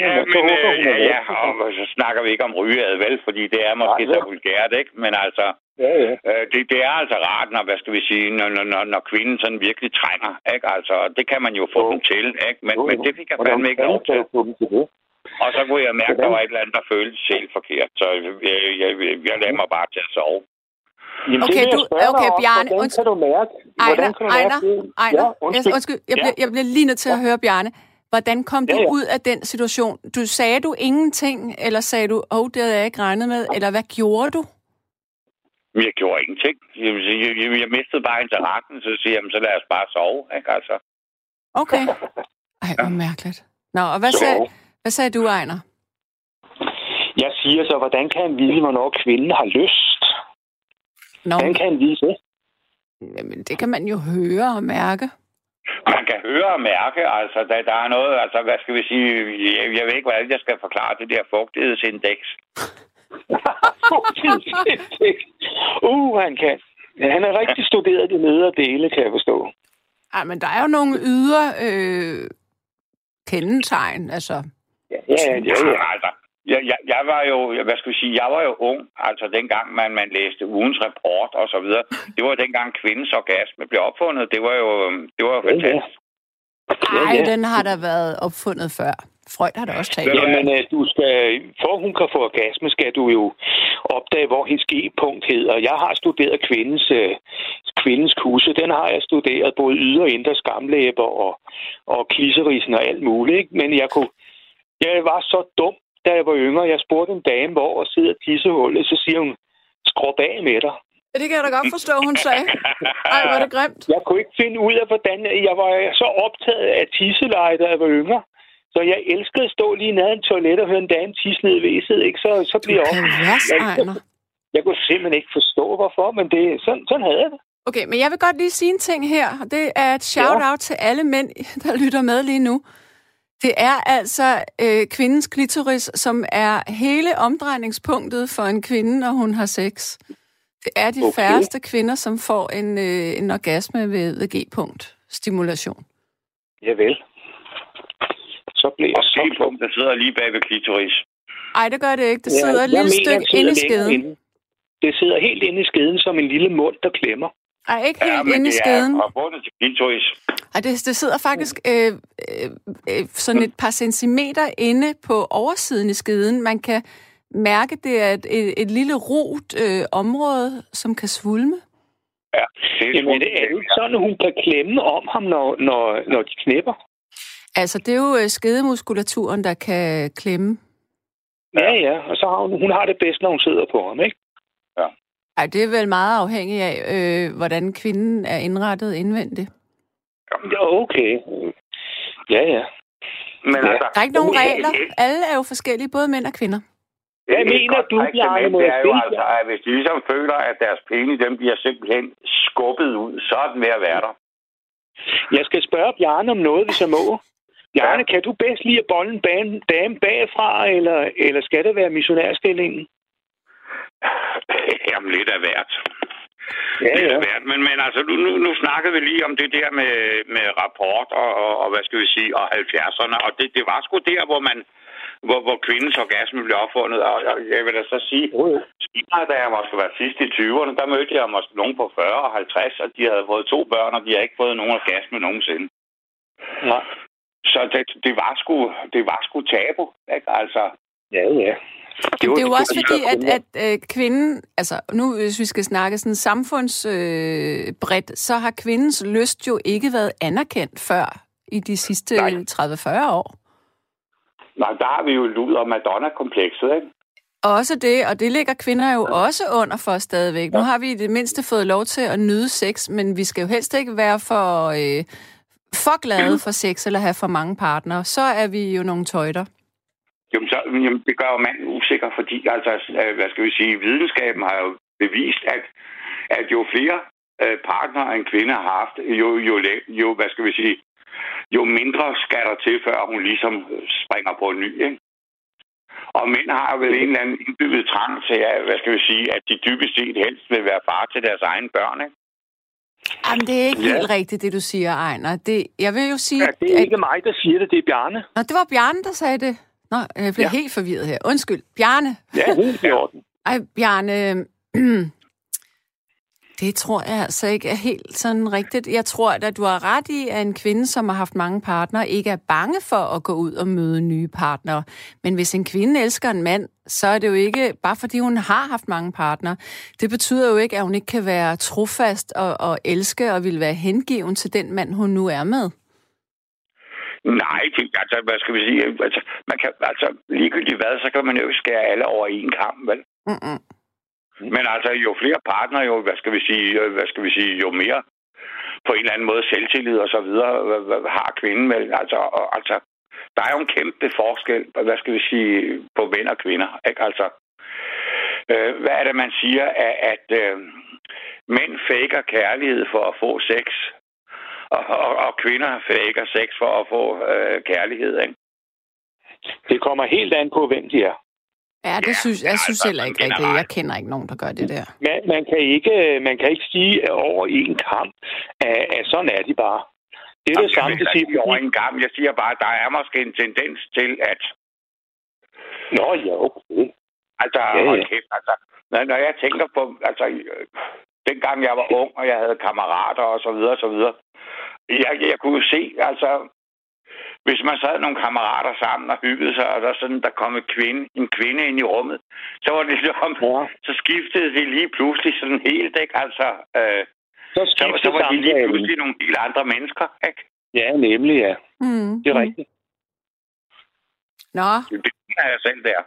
Ja, men øh, ja, ja, og så snakker vi ikke om rygead, vel, fordi det er måske så vulgært, ikke? Men altså, Ja, ja. Øh, det, det er altså rart, når, hvad skal vi sige, når, når, når kvinden sådan virkelig trænger, ikke? Altså, det kan man jo få jo. dem til, ikke? Men, jo, men det fik jeg fandme ikke lov til. til Og så kunne jeg mærke, at der var et eller andet, der føltes helt forkert. Så jeg, jeg, jeg, jeg lagde mig bare til at sove. Jamen, okay, du, okay, Bjarne. Hvordan kan du mærke? Ejner, Ejner, Ejner. Ja, undskyld. Jeg, undskyld, jeg, ja. bliver, jeg bliver lige nødt til at høre, Bjarne. Hvordan kom ja, ja. du ud af den situation? Du sagde du ingenting, eller sagde du, åh, oh, det havde jeg ikke regnet med, eller hvad gjorde du? Jeg gjorde ingenting. Jeg, jeg, jeg, jeg mistede bare interessen, så siger jeg, så lad os bare sove, ikke altså? Okay. *laughs* Ej, hvor ja. mærkeligt. Nå, og hvad, sagde, hvad sagde du, Ejner? Jeg siger så, hvordan kan han vide, hvornår kvinden har lyst? Nå. Hvordan kan han vide det? Jamen, det kan man jo høre og mærke. Man kan høre og mærke, altså, der, der er noget, altså, hvad skal vi sige, jeg, jeg ved ikke, hvordan jeg skal forklare det der fugtighedsindeks. *laughs* uh, han kan. Ja, han er rigtig studeret det nedre dele, kan jeg forstå. Ej, men der er jo nogle ydre øh, kendetegn, altså. Ja, ja, ja. ja. Altså, jeg, jeg, jeg var jo, hvad skal vi sige, jeg var jo ung, altså dengang man, man læste ugens rapport og så videre. Det var dengang kvindens orgasme blev opfundet. Det var jo, det var jo fantastisk. Nej, ja, ja. den har der været opfundet før. Freud har da også talt. Jamen, øh, du skal, for hun kan få orgasme, skal du jo opdage, hvor hendes G-punkt hedder. Jeg har studeret kvindens, øh, kvindens kusse. Den har jeg studeret både ydre og indre skamlæber og, og kliserisen og alt muligt. Ikke? Men jeg kunne, jeg var så dum, da jeg var yngre. Jeg spurgte en dame, hvor sidder tissehullet. Så siger hun, skrub af med dig. Ja, det kan jeg da godt forstå, hun sagde. Ej, var det grimt. Jeg kunne ikke finde ud af, hvordan... Jeg var så optaget af tisseleje, da jeg var yngre. Så jeg elskede at stå lige nede en toilet og høre en dame tisse ned i væset, ikke? Så, så bliver jeg også... Jeg, jeg, jeg kunne simpelthen ikke forstå, hvorfor, men det, sådan, sådan havde jeg det. Okay, men jeg vil godt lige sige en ting her. Det er et shout-out ja. til alle mænd, *laughs* der lytter med lige nu. Det er altså øh, kvindens klitoris, som er hele omdrejningspunktet for en kvinde, når hun har sex. Det er de okay. færreste kvinder, som får en, øh, en orgasme ved, ved G-punkt stimulation. Ja vel så bliver og så... Og der sidder lige bag ved klitoris. Nej, det gør det ikke. Det sidder ja, et lille stykke inde i skeden. Inde. Det sidder helt inde i skeden som en lille mund, der klemmer. Ej, ikke helt ja, inde i skeden. Ja, forbundet til klitoris. Ej, det, det sidder faktisk øh, øh, øh, sådan et par centimeter inde på oversiden i skeden. Man kan mærke, det er et, et, et lille rot øh, område, som kan svulme. Ja, det er, Jamen, det er jo ikke sådan, at hun kan klemme om ham, når, når, når de knipper. Altså, det er jo øh, skedemuskulaturen, der kan klemme. Ja, ja, og så har hun, hun har det bedst, når hun sidder på ham, ikke? Ja. Ej, det er vel meget afhængigt af, øh, hvordan kvinden er indrettet indvendigt. Ja, okay. Ja, ja. Men Ja. altså, Der er ikke nogen regler. Alle er jo forskellige, både mænd og kvinder. Hvad mener du, Bjarne, det er jo altså, at hvis de ligesom føler, at deres penge, dem bliver simpelthen skubbet ud, så er den ved at være der. Jeg skal spørge Bjarne om noget, hvis jeg må. Bjarne, Ja. kan du bedst lide at bolle en dame bagfra, eller, eller skal det være missionærstillingen? Jamen, lidt af hvert. Ja, Lidt ja. af hvert. Men, men altså, nu, nu, nu snakkede vi lige om det der med, med rapport og, og, og, hvad skal vi sige, og 70'erne. Og det, det var sgu der, hvor man hvor, hvor kvindens orgasme blev opfundet. Og, og jeg vil da så sige, senere, da jeg måske var sidst i 20'erne, der mødte jeg måske nogen på 40 og 50, og de havde fået to børn, og de har ikke fået nogen orgasme nogensinde. Nej. Så det, det var sgu, det var sgu tabu, ikke? Altså, Ja, ja. Det, det er jo også de fordi, at, at øh, kvinden, altså nu hvis vi skal snakke sådan samfundsbredt, øh, bredt, så har kvindens lyst jo ikke været anerkendt før i de sidste Nej. 30-40 år. nej, der har vi jo luder Madonna-komplekset, ikke? Også det, og det ligger kvinder jo også under for stadigvæk. Nu har vi i det mindste fået lov til at nyde sex, men vi skal jo helst ikke være for, øh, for glade for sex eller have for mange partnere. Så er vi jo nogle tøjter. Jamen, så, jamen, det gør jo manden usikker, fordi, altså, øh, hvad skal vi sige, videnskaben har jo bevist, at, at jo flere øh, partnere en kvinde har haft, jo, jo, jo, hvad skal vi sige, jo mindre skal der til, før hun ligesom springer på en ny, ikke? Og mænd har vel en eller anden indbygget trang til, at, hvad skal vi sige, at de dybest set helst vil være far til deres egne børn, ikke? Jamen, det er ikke Ja. helt rigtigt, det du siger, Ejner. Det, jeg vil jo sige... Ja, det er at- ikke mig, der siger det, det er Bjarne. Nå, det var Bjarne, der sagde det. Nå, jeg blev ja. Ja. helt forvirret her. Undskyld. Bjarne. Ja, helt i orden. *laughs* Ej, Bjarne. *clears throat* Det tror jeg altså ikke er helt sådan rigtigt. Jeg tror, at du har ret i, at en kvinde, som har haft mange partnere, ikke er bange for at gå ud og møde nye partnere. Men hvis en kvinde elsker en mand, så er det jo ikke bare fordi hun har haft mange partnere. Det betyder jo ikke, at hun ikke kan være trofast og, og elske og vil være hengiven til den mand, hun nu er med. Nej, det, altså, hvad skal vi sige, altså, man kan, altså, ligegyldigt hvad, så kan man jo ikke skære alle over en kamp, vel? Mm-mm. Mm. Men altså, jo flere partnere, jo, hvad skal vi sige, øh, hvad skal vi sige, jo mere på en eller anden måde selvtillid og så videre har kvinden vel. Altså, og, altså, der er jo en kæmpe forskel, hvad skal vi sige, på mænd og kvinder. Ikke? Altså, øh, hvad er det, man siger, at, at øh, mænd faker kærlighed for at få sex, og, og, og kvinder faker sex for at få øh, kærlighed. Ikke? Det kommer helt an på, hvem de er. Ja, det Ja, synes, jeg synes altså, heller ikke rigtigt. Jeg kender ikke nogen, der gør det der. Man, man, kan ikke, man kan ikke sige over en kamp, at, at sådan er de bare. Det er det samme, det siger over en gang. Jeg siger bare, at der er måske en tendens til, at Nå ja, okay. Altså, Ja, ja, kæft, altså. Når, når jeg tænker på, altså, dengang jeg var ung, og jeg havde kammerater og så videre, og så videre. Jeg, jeg kunne jo se, altså, hvis man sad nogle kammerater sammen og hyggede sig, og der, sådan, der kom en kvinde, en kvinde ind i rummet, så var det ligesom, Ja. så skiftede det lige pludselig sådan helt, ikke? Altså, øh, Så så, så var de lige pludselig nogle helt andre mennesker, ikke? Ja, nemlig ja. Mm. Det er rigtigt. Nå, Det er jeg selv der.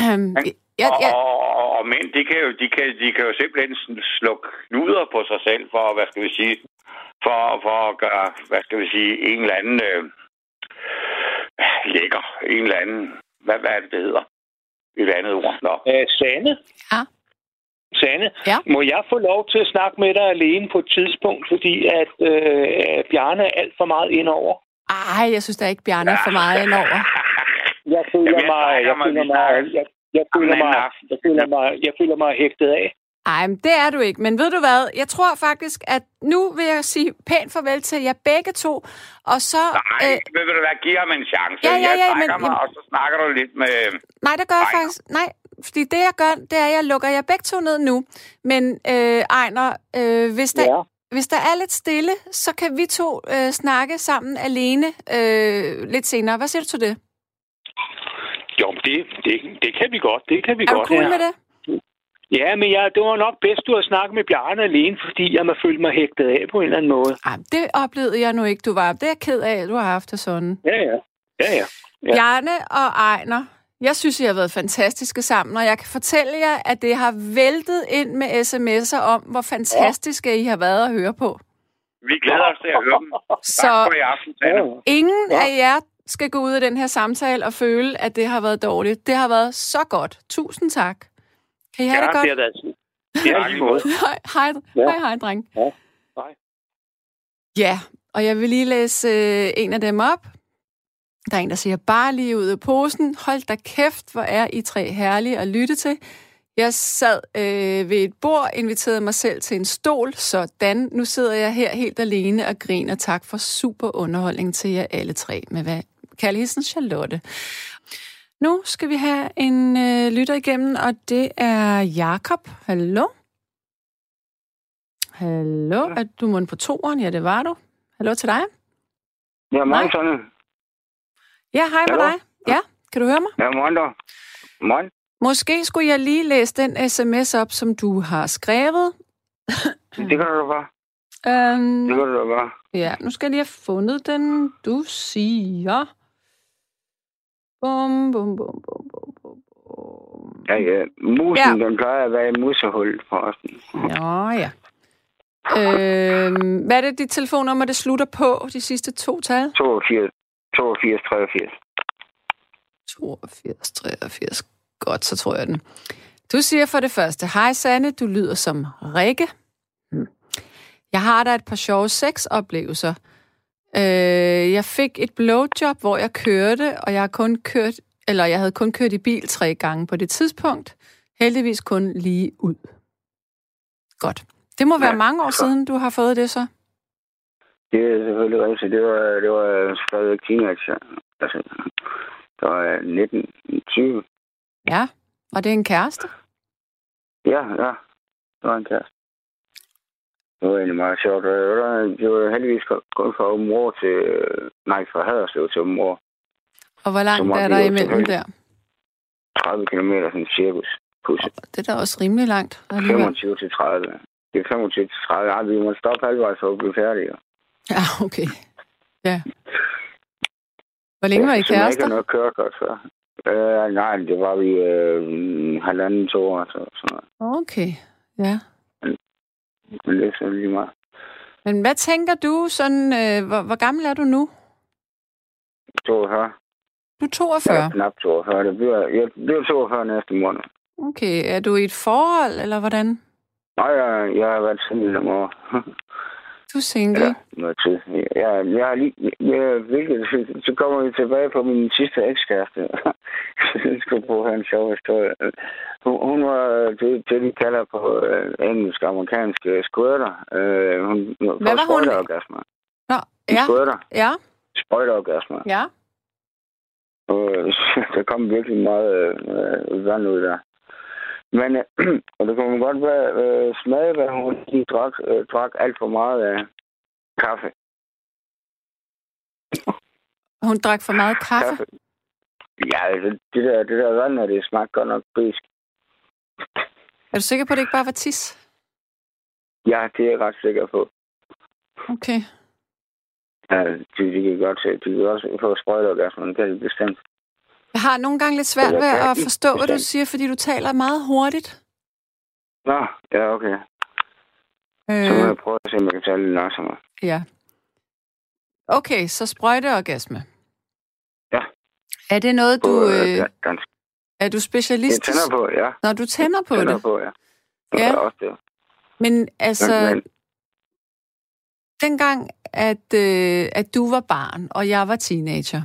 øhm, *clears throat* ja, og, ja, og, og, og mænd, de kan, jo, de, kan, de kan jo simpelthen slå knuder på sig selv for, hvad skal vi sige, for, for at gøre, hvad skal vi sige, en eller anden øh, lækker, en eller anden, hvad, hvad er det, det hedder? Et andet ord. Nå. Øh, Sanne? Ja. Sanne, Ja. må jeg få lov til at snakke med dig alene på et tidspunkt, fordi at øh, Bjarne er alt for meget indover? ej, jeg synes da ikke, Bjarne er for meget indover. Jeg føler Jamen, jeg mig, jeg føler mig, jeg, jeg føler mig, jeg føler mig, jeg føler mig hægtet af. Ej, men det er du ikke. Men ved du hvad? Jeg tror faktisk, at nu vil jeg sige pænt farvel til jer begge to. Og så... Nej, øh, ved du hvad, giv ham en chance. Ja, ja, ja, jeg men- mig, jamen- og så snakker du lidt med... nej, det gør jeg Ejner. faktisk... Nej, fordi det jeg gør, det er, at jeg lukker jer begge to ned nu. Men øh, Ejner, øh, hvis, der, Ja. hvis der er lidt stille, så kan vi to øh, snakke sammen alene øh, lidt senere. Hvad siger du til det? Jo, det, det, det kan vi godt. Det kan vi Er du godt. cool ja. med det? Ja, men jeg, det var nok bedst, du har snakket med Bjarne alene, fordi jeg må føle mig hægtet af på en eller anden måde. Ej, det oplevede jeg nu ikke, du var. Det er jeg ked af, at du har haft det sådan. Ja, ja. Ja, ja. Ja. Bjarne og Ejner, Jeg synes, I har været fantastiske sammen, og jeg kan fortælle jer, at det har væltet ind med sms'er om, hvor fantastiske ja. I har været at høre på. Vi glæder os til at høre dem. Så tak for i aften, ingen ja. af jer skal gå ud af den her samtale og føle, at det har været dårligt. Det har været så godt. Tusind tak. Kan I have ja, det godt? Det er det det er *laughs* hej, hej, ja. hej, hej, dreng. Ja, hej. Ja, og jeg vil lige læse øh, en af dem op. Der er en, der siger, bare lige ud af posen. Hold da kæft, hvor er I tre herlige at lytte til. Jeg sad øh, ved et bord, inviterede mig selv til en stol, sådan. Nu sidder jeg her helt alene og griner. Tak for super underholdning til jer alle tre. Med hvad? Kærligheden Charlotte. Nu skal vi have en øh, lytter igennem, og det er Jakob. Hallo? Hallo? Ja. Er du må på toeren? Ja, det var du. Hallo til dig. Ja, morgen, Sonne. Ja, hej med dig. Ja, kan du høre mig? Ja, morgen da. Morgen. Måske skulle jeg lige læse den sms op, som du har skrevet. det kan du bare. Um, det kan du bare. Ja, nu skal jeg lige have fundet den. Du siger... Bum, bum, bum, bum, bum, bum. Ja, ja. Musen, ja. den plejer at være i musehullet os. Ja, ja. Øhm, hvad er det, dit telefonnummer, det slutter på, de sidste to tal? 82, 82 83. 82 83. Godt, så tror jeg den. Du siger for det første, hej Sanne, du lyder som Rikke. Hmm. Jeg har da et par sjove sexoplevelser. Øh, jeg fik et blowjob, hvor jeg kørte, og jeg har kun kørt, eller jeg havde kun kørt i bil tre gange på det tidspunkt. Heldigvis kun lige ud. Godt. Det må være ja, mange år så. siden, du har fået det så? Det er selvfølgelig rigtigt. Det var, det var stadig teenager. Altså, det var 19, 20. Ja, og det er en kæreste? Ja, ja. Det var en kæreste. Det var egentlig meget sjovt. Det var heldigvis kun fra Områ til... Nej, fra Haderslev til Områ. Og hvor langt er der imellem der? 30 km, sådan cirkus. Pusse. Det er da også rimelig langt. 25 til 30. Det er 25 til 30. Ja, vi må stoppe halvvejs for at blive færdige. Ja, okay. Ja. Hvor længe var I kærester? Jeg ikke noget kørekort før. Uh, nej, det var vi uh, halvanden, to år. Så, sådan noget. Okay, ja. Men det er så lige meget. Men hvad tænker du sådan, øh, hvor, hvor gammel er du nu? 42. Du er 42? Ja, knap 42. Det bliver, jeg bliver 42 næste måned. Okay, er du i et forhold, eller hvordan? Nej, jeg, jeg har været single om år. *laughs* Du er single? Ja, noget tid. Jeg, jeg har lige... Jeg, hvilket, så kommer vi tilbage på min sidste ekskæreste. *laughs* jeg skulle bruge en sjov historie. Hun, hun var det, det, de kalder på uh, engelsk amerikansk uh, squirter. Uh, hun, Hvad var hun? Sprøjteorgasmer. Nå, ja. Squirter. Ja. Sprøjteorgasmer. Ja. Og *laughs* der kom virkelig meget uh, vand ud der. Men øh, *clears throat* og det kunne godt være øh, smage, hvad hun de drak, øh, drak alt for meget af kaffe. Hun drak for meget kaffe? kaffe. Ja, altså, det der, det der vand, det smagte godt nok bisk. Er du sikker på, at det ikke bare var tis? Ja, det er jeg ret sikker på. Okay. Ja, de, de kan godt se. De kan også få sprøjteorgasmer, det kan de bestemt. Jeg har nogle gange lidt svært ved at forstå, hvad du siger, fordi du taler meget hurtigt. Nå, ja, okay. Øh... Så må jeg prøve at se, om jeg kan tale lidt langsommere. Ja. Okay, så sprøjteorgasme. Ja. Er det noget, du... På, øh, ja, ganske. Er du specialist? Jeg tænder på, ja. Når du tænder på tænder det? på, ja. Ja. ja. Også det. Men altså... Men... Dengang, at, øh, at du var barn, og jeg var teenager,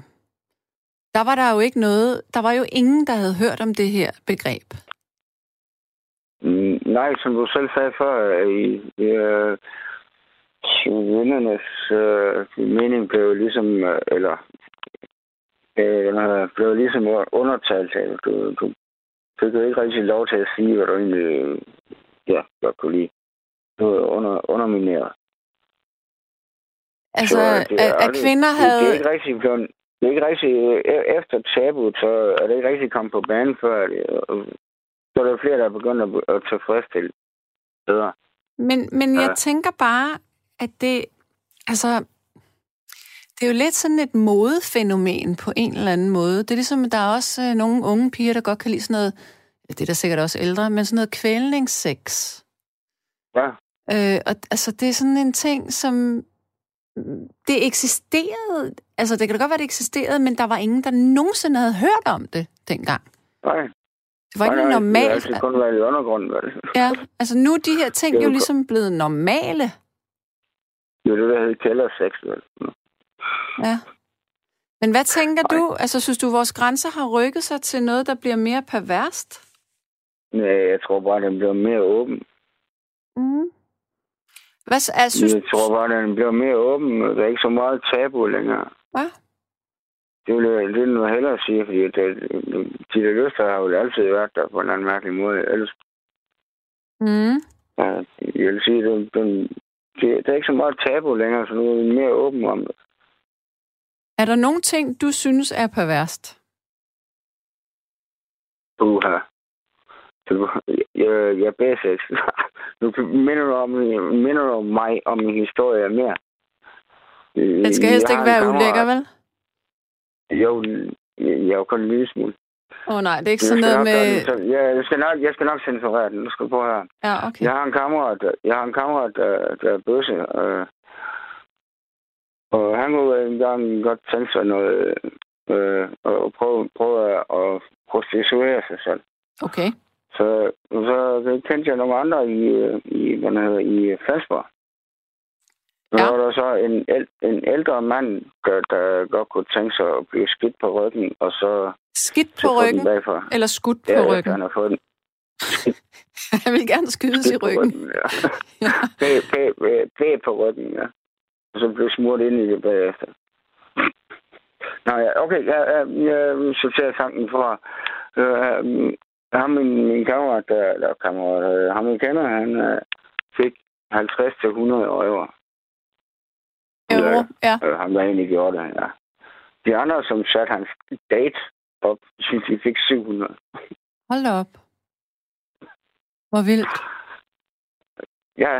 der var der jo ikke noget, der var jo ingen, der havde hørt om det her begreb. Mm, nej, som du selv sagde før, i, i øh, vennernes øh, mening blev ligesom, øh, eller øh, blev ligesom undertalt. Du, du fik jo ikke rigtig lov til at sige, hvad du egentlig ja, godt kunne lide. Du var under, undermineret. Altså, så det, at, at kvinder havde... Det er ikke rigtig blevet, det er ikke rigtig, e- efter tabu, så er det ikke rigtig kommet på banen før. Så er der flere, der er begyndt at, at tilfredsstille bedre. Men, men jeg ja. tænker bare, at det, altså, Det er jo lidt sådan et modefænomen på en eller anden måde. Det er ligesom, at der er også øh, nogle unge piger, der godt kan lide sådan noget, det er der sikkert også ældre, men sådan noget kvælningssex. Ja. Øh, og altså, det er sådan en ting, som det eksisterede, altså det kan da godt være, det eksisterede, men der var ingen, der nogensinde havde hørt om det dengang. Nej. Det var ikke nej, normalt. Det kun være i undergrunden, vel? Ja, altså nu er de her ting jo, ligesom blevet normale. Jo, det der hedder kældersex, vel? Ja. Men hvad tænker nej. du? Altså, synes du, vores grænser har rykket sig til noget, der bliver mere perverst? Nej, jeg tror bare, den bliver mere åben. Mm. Hvad, jeg, synes... jeg tror bare, den bliver mere åben. Der er ikke så meget tabu længere. Hvad? Det vil jeg lidt noget hellere sige, fordi det, de der lyster har jo altid været der på en anden mærkelig måde. Ellers, mm. ja, jeg vil sige, den, den, det, der er ikke så meget tabu længere, så nu er vi mere åben om det. Er der nogle ting, du synes er perverst? Uha. Jeg, jeg er basic. *laughs* Nu minder du, om, minder du mig om min historie mere. Den skal helst ikke være ulækker, vel? Jo, jeg er jo kun en lille smule. Åh oh, nej, det er ikke sådan noget med... Den, ja, jeg, skal nok, jeg skal nok censurere den. Nu skal du på her. Ja, okay. Jeg har en kammerat, jeg har en kammerat, der, der er bøsse. Øh, og han kunne engang godt tænke sig noget, øh, og prøve, prøve at prostituere sig selv. Okay. Så, så kendte jeg nogle andre i, i, hvad hedder, i Fasborg. Så ja. var der så en, en ældre mand, der, der godt kunne tænke sig at blive skidt på ryggen, og så... Skidt på ryggen? Bagfra. Eller skudt på ja, ryggen? han har fået den. *laughs* Han vil gerne skydes i ryggen. ryggen ja. *laughs* ja. Bag, bag, bag, bag på ryggen, ja. Og så blev smurt ind i det bagefter. Nå ja, okay, jeg, jeg, jeg sorterer tanken fra. Øh, ham min, min kammerat, der, der kammerat, øh, ham jeg kender, han øh, fik 50 til 100 euro. Euro, ja. Øh, ham der egentlig gjorde det, ja. De andre, som satte hans date op, synes de fik 700. Hold op. Hvor vildt. Ja,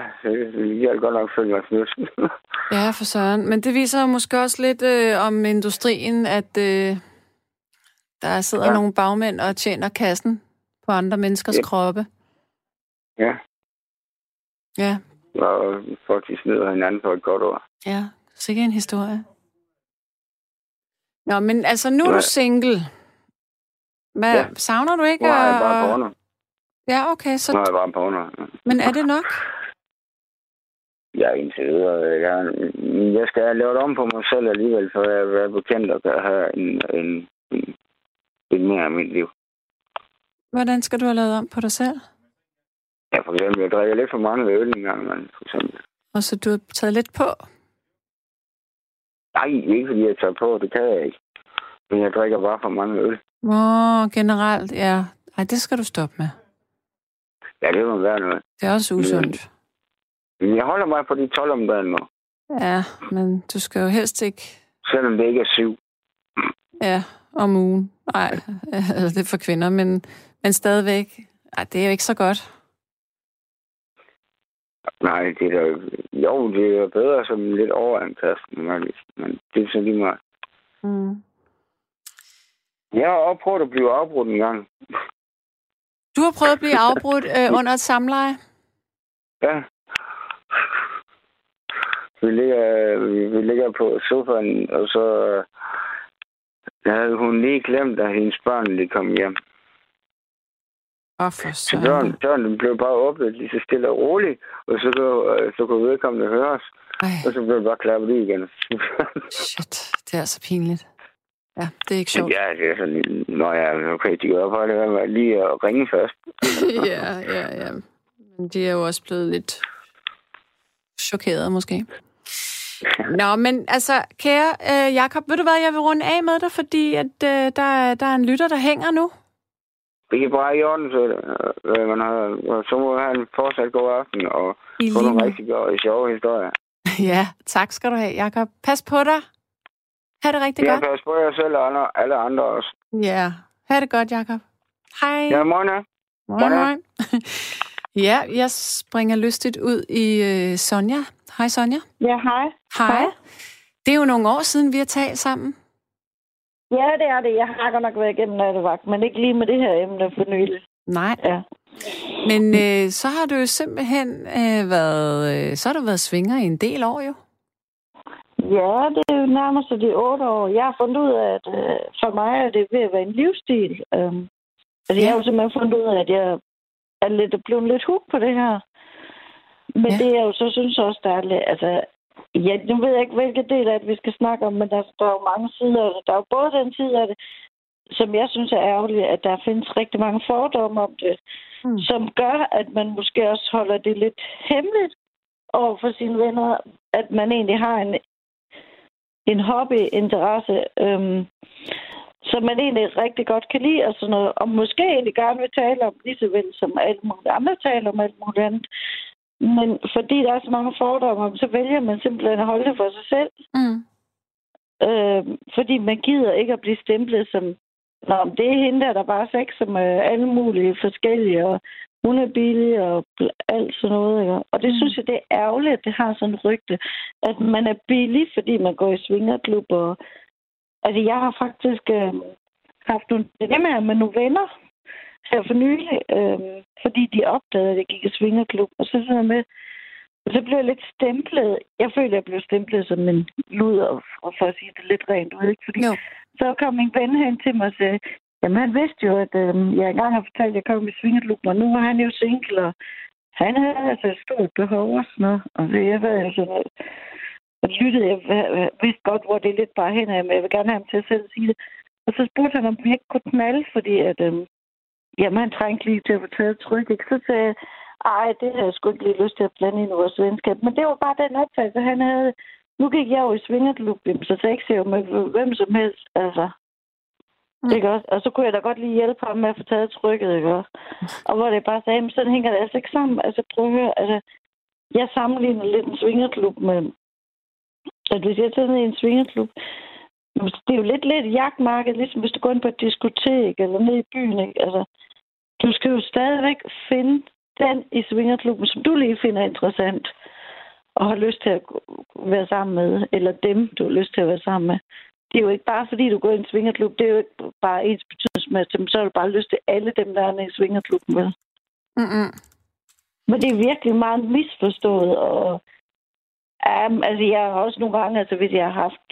jeg har godt nok følt mig snydt. *laughs* ja, for søren. Men det viser måske også lidt øh, om industrien, at øh, der sidder ja. nogle bagmænd og tjener kassen på andre menneskers ja. kroppe. Ja. Ja. Og folk de snyder hinanden for et godt år. Ja, sikkert en historie. Nå, men altså, nu er ja. du single. Hvad, ja. Savner du ikke? Nu er jeg bare porno. Ja, okay. Så... Nu er jeg bare porno. Men er det nok? Ja, indtil videre. Jeg, jeg skal lave det om på mig selv alligevel, for jeg er bekendt at have en, en, en, en mere af mit liv. Hvordan skal du have lavet om på dig selv? Ja, for eksempel, jeg drikker lidt for mange øl en gang, man, for eksempel. Og så du har taget lidt på? Nej, ikke fordi jeg tager på, det kan jeg ikke. Men jeg drikker bare for mange øl. Åh, oh, generelt, ja. Ej, det skal du stoppe med. Ja, det må være noget. Det er også usundt. Men jeg holder mig på de 12 om dagen nu. Ja, men du skal jo helst ikke... Selvom det ikke er syv. Ja, om ugen. Nej, altså det er for kvinder, men men stadigvæk, ej, det er jo ikke så godt. Nej, det er da, jo, det er bedre som lidt overantastet, men det er så lige meget. Mm. Jeg har også prøvet at blive afbrudt en gang. Du har prøvet at blive afbrudt øh, *laughs* under et samleje? Ja. Vi ligger, vi, vi ligger på sofaen, og så øh, havde hun lige glemt, at hendes børn lige kom hjem. Oh, for så døren, døren blev bare åbnet lige så stille og roligt, og så kunne, øh, så kunne vedkommende høre os. Ej. Og så blev det bare klappet i igen. Shit, det er altså pinligt. Ja, det er ikke sjovt. Ja, det er sådan, nå ja, okay, de gør bare det med lige at ringe først. *laughs* ja, ja, ja. Men de er jo også blevet lidt chokeret måske. Nå, men altså, kære øh, Jakob, ved du hvad, jeg vil runde af med dig, fordi at, øh, der, der er en lytter, der hænger nu. Det er bare i orden, så øh, man har, så må have en fortsat god aften, og få nogle rigtig gode, sjove historier. *laughs* ja, tak skal du have, Jakob. Pas på dig. Ha' det rigtig ja, godt. Ja, pas på jer selv og alle andre også. Ja, ha' det godt, Jakob. Hej. Ja, morgen. Morgen, morgen. *laughs* ja, jeg springer lystigt ud i øh, Sonja. Hej, Sonja. Ja, hej. Hej. Det er jo nogle år siden, vi har talt sammen. Ja, det er det. Jeg har godt nok været igennem nattevagt, men ikke lige med det her emne for nylig. Nej. Ja. Men øh, så har du jo simpelthen øh, været, øh, så har du været svinger i en del år jo. Ja, det er jo nærmest de otte år. Jeg har fundet ud af, at øh, for mig er det ved at være en livsstil. Øhm, altså, ja. jeg har jo simpelthen fundet ud af, at jeg er lidt, blevet lidt hug på det her. Men ja. det er jo så synes også, der er altså, ja, nu ved jeg ikke, hvilke del af det, vi skal snakke om, men der, der er jo mange sider af det. Der er jo både den side af det, som jeg synes er ærgerligt, at der findes rigtig mange fordomme om det, mm. som gør, at man måske også holder det lidt hemmeligt over for sine venner, at man egentlig har en, en hobbyinteresse, øhm, som man egentlig rigtig godt kan lide, og sådan noget, og måske egentlig gerne vil tale om, lige så vel som alle mulige andre taler om alt muligt andet. Men fordi der er så mange fordomme, så vælger man simpelthen at holde det for sig selv. Mm. Øh, fordi man gider ikke at blive stemplet som, Nå, det er hende der, der bare sex som er alle mulige forskellige, og hun er billig og alt sådan noget. Ikke? Og det mm. synes jeg, det er ærgerligt, at det har sådan en rygte, at man er billig, fordi man går i svingerklub. Og... Altså, jeg har faktisk øh, haft nogle dilemmaer med nogle venner her for nylig, øh, fordi de opdagede, at jeg gik i svingerklub. Og så sådan med, og så blev jeg lidt stemplet. Jeg føler, at jeg blev stemplet som en luder, for at sige det lidt rent ud. Ikke? Fordi no. så kom min ven hen til mig og sagde, Jamen, han vidste jo, at øh, jeg engang har fortalt, at jeg kom i svingerklub, og nu var han jo single, og han havde altså et stort behov og sådan noget. Og det, jeg ved altså, og lyttede, jeg, vidste godt, hvor det er lidt bare hen af, men jeg vil gerne have ham til at selv sige det. Og så spurgte han, om vi ikke kunne knalde, fordi at, øh, jamen, han trængte lige til at få taget tryk. Ikke? Så sagde jeg, ej, det havde jeg sgu ikke lige lyst til at blande i vores venskab. Men det var bare den opfattelse, han havde. Nu gik jeg jo i svingerklub, så sex jo med hvem som helst. Altså, Mm. Ikke også? Og så kunne jeg da godt lige hjælpe ham med at få taget trykket, ikke også? Og hvor det bare sagde, sådan hænger det altså ikke sammen. Altså prøv at høre, altså, jeg sammenligner lidt en svingerklub med, at hvis jeg tager ned i en svingerklub, det er jo lidt lidt jagtmarked, ligesom hvis du går ind på et diskotek eller ned i byen, ikke? Altså, du skal jo stadigvæk finde den i svingerklubben, som du lige finder interessant og har lyst til at være sammen med, eller dem, du har lyst til at være sammen med det er jo ikke bare, fordi du går i en svingerklub. Det er jo ikke bare ens betydningsmæssigt. Så har du bare lyst til alle dem, der er i svingerklubben, vel? Mm-mm. Men det er virkelig meget misforstået. Og, um, altså, jeg har også nogle gange, altså, hvis jeg har haft...